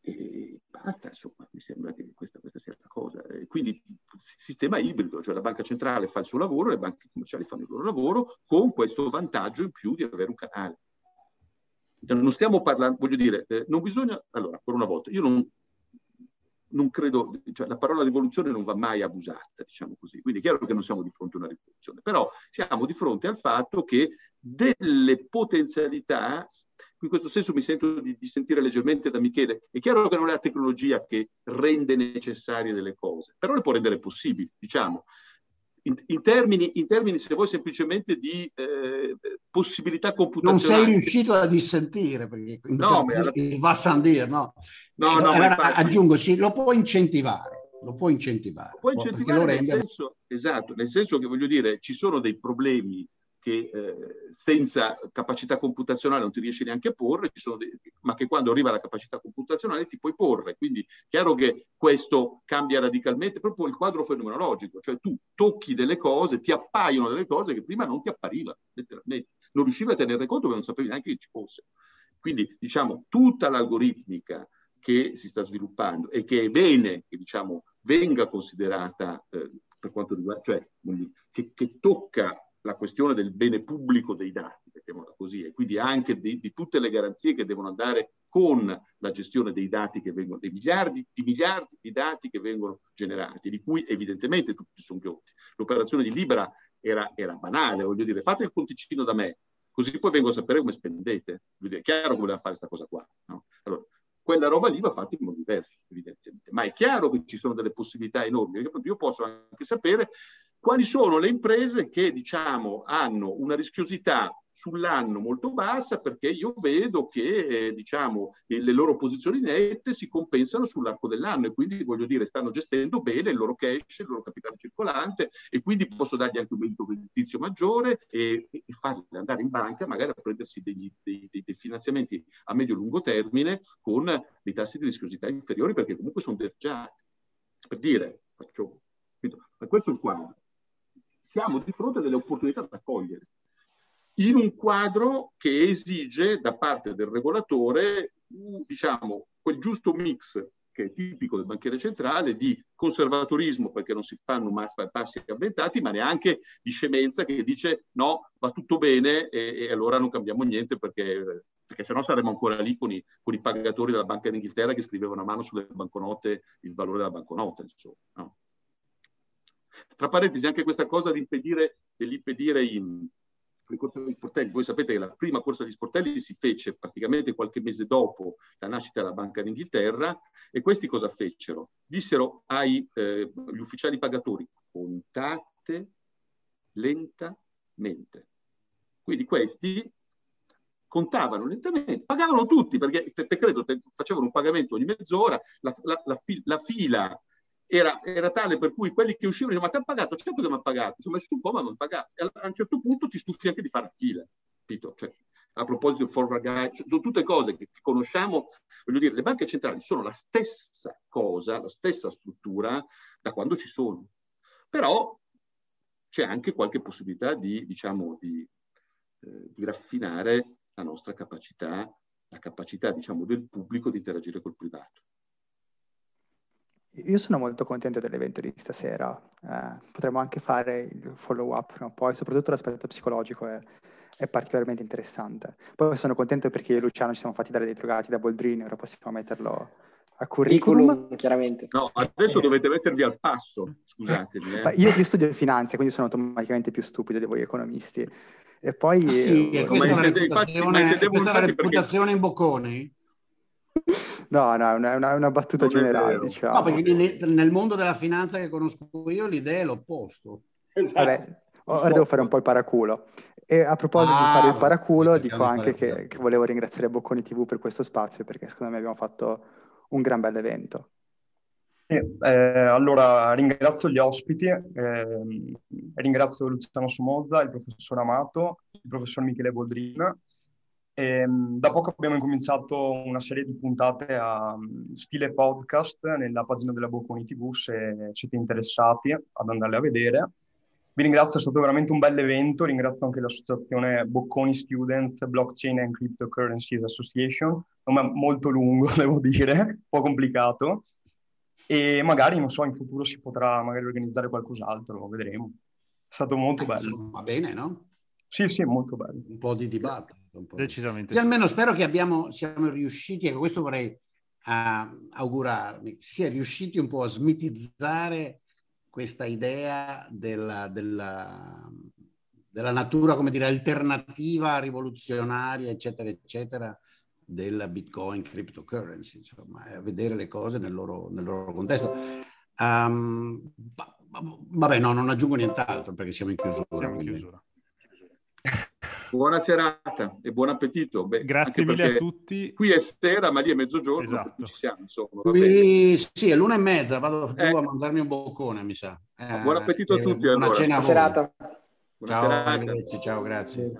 E basta, insomma, mi sembra che questa, questa sia la cosa. Quindi sistema ibrido, cioè la banca centrale fa il suo lavoro, le banche commerciali fanno il loro lavoro, con questo vantaggio in più di avere un canale. Cioè, non stiamo parlando, voglio dire, eh, non bisogna, allora, ancora una volta, io non, non credo, cioè la parola rivoluzione non va mai abusata, diciamo così. Quindi è chiaro che non siamo di fronte a una rivoluzione, però siamo di fronte al fatto che delle potenzialità in questo senso mi sento di, di, sentire leggermente da Michele. È chiaro che non è la tecnologia che rende necessarie delle cose, però le può rendere possibili, diciamo. In, in, termini, in termini, se vuoi, semplicemente di eh, possibilità computazionali. Non sei riuscito a dissentire, perché no, alla... va a San dire, no? No, no, allora, infatti... aggiungo, sì, lo può incentivare. Lo può incentivare. Lo può incentivare nel senso, esatto, nel senso che voglio dire, ci sono dei problemi che eh, senza capacità computazionale non ti riesci neanche a porre, dei, ma che quando arriva la capacità computazionale ti puoi porre. Quindi chiaro che questo cambia radicalmente proprio il quadro fenomenologico, cioè tu tocchi delle cose, ti appaiono delle cose che prima non ti apparivano, letteralmente. Non riuscivi a tenere conto perché non sapevi neanche che ci fosse. Quindi diciamo tutta l'algoritmica che si sta sviluppando e che è bene che diciamo venga considerata eh, per quanto riguarda, cioè che, che tocca la questione del bene pubblico dei dati, mettiamola così, e quindi anche di, di, tutte le garanzie che devono andare con la gestione dei dati che vengono, dei miliardi di miliardi di dati che vengono generati, di cui evidentemente tutti sono ghiotti. L'operazione di Libera era, era, banale, voglio dire, fate il conticino da me, così poi vengo a sapere come spendete. È chiaro che voleva fare questa cosa qua. No? Allora, quella roba lì va fatta in modo diverso, evidentemente. Ma è chiaro che ci sono delle possibilità enormi. Io posso anche sapere quali sono le imprese che, diciamo, hanno una rischiosità sull'anno molto bassa perché io vedo che eh, diciamo, le loro posizioni nette si compensano sull'arco dell'anno e quindi voglio dire stanno gestendo bene il loro cash, il loro capitale circolante e quindi posso dargli anche un beneficio maggiore e, e, farli andare in banca magari a prendersi degli, dei, dei, dei, finanziamenti a medio-lungo termine con dei tassi di rischiosità inferiori perché comunque sono deggiati. Per dire, faccio, ma questo è il quadro. Siamo di fronte a delle opportunità da cogliere in un quadro che esige da parte del regolatore diciamo, quel giusto mix che è tipico del banchiere centrale di conservatorismo perché non si fanno passi avventati, ma neanche di scemenza che dice no, va tutto bene e, e allora non cambiamo niente perché, perché sennò saremmo ancora lì con i, con i, pagatori della Banca d'Inghilterra che scrivevano a mano sulle banconote il valore della banconota. Insomma, no? Tra parentesi, anche questa cosa di impedire, dell'impedire in. Voi sapete che la prima corsa degli sportelli si fece praticamente qualche mese dopo la nascita della Banca d'Inghilterra e questi cosa fecero? Dissero agli eh, ufficiali pagatori contate lentamente. Quindi questi contavano lentamente, pagavano tutti perché te, te credo te, facevano un pagamento ogni mezz'ora, la, la, la, la fila era, era, tale per cui quelli che uscivano dicevano ma ti hanno pagato? Certo che mi hanno pagato, ci ho messo un po' ma non pagato. E a un certo punto ti stufi anche di fare fila, capito? Cioè, a proposito di forward guide, sono tutte cose che conosciamo, voglio dire, le banche centrali sono la stessa cosa, la stessa struttura da quando ci sono. Però c'è anche qualche possibilità di, diciamo, di, eh, di raffinare la nostra capacità, la capacità, diciamo, del pubblico di interagire col privato. Io sono molto contento dell'evento di stasera. Eh, potremmo anche fare il follow up prima o poi, soprattutto l'aspetto psicologico è, è, particolarmente interessante. Poi sono contento perché io e Luciano ci siamo fatti dare dei drogati da Boldrini, ora possiamo metterlo a curriculum. curriculum chiaramente. No, adesso eh. dovete mettervi al passo, scusatemi. Eh. Io, io, studio finanza, quindi sono automaticamente più stupido di voi economisti. E poi... Ah, sì, eh, questa è una reputazione, infatti, questa è una reputazione perché... in bocconi? No, no, è una, una, una battuta non generale, diciamo. No, perché nel, nel, mondo della finanza che conosco io l'idea è l'opposto. Esatto. Vabbè, ora devo fare un po' il paraculo. E a proposito ah, di fare il paraculo, dico anche che, che, volevo ringraziare Bocconi TV per questo spazio, perché secondo me abbiamo fatto un gran bel evento. Eh, allora ringrazio gli ospiti, eh, ringrazio Luciano Somozza, il professor Amato, il professor Michele Boldrin e, ehm, da poco abbiamo incominciato una serie di puntate a mm, stile podcast nella pagina della Bocconi TV se siete interessati ad andarle a vedere. Vi ringrazio, è stato veramente un bel evento, ringrazio anche l'associazione Bocconi Students Blockchain and Cryptocurrencies Association, nome molto lungo devo dire, un po' complicato, e magari, non so, in futuro si potrà magari organizzare qualcos'altro, vedremo. È stato molto bello. Va bene, no? Sì, sì, molto bello. Un po' di dibattito. Decisamente. Io almeno spero che abbiamo, siamo riusciti, ecco questo vorrei uh, augurarmi, sia riusciti un po' a smitizzare questa idea della, della, della natura, come dire, alternativa, rivoluzionaria, eccetera, eccetera, della Bitcoin cryptocurrency, insomma, a vedere le cose nel loro, nel loro contesto. Um, vabbè, no, non aggiungo nient'altro perché siamo in chiusura. Siamo in chiusura. Buona serata e buon appetito. Beh, Grazie mille a tutti. Qui è sera, ma lì è mezzogiorno, esatto. ci siamo. Insomma, qui, sì, è l'una e mezza, vado eh. a mandarmi un boccone, mi sa. Eh, buon appetito a tutti. Buona allora. cena a Buona serata. Buona ciao, serata. ciao, grazie.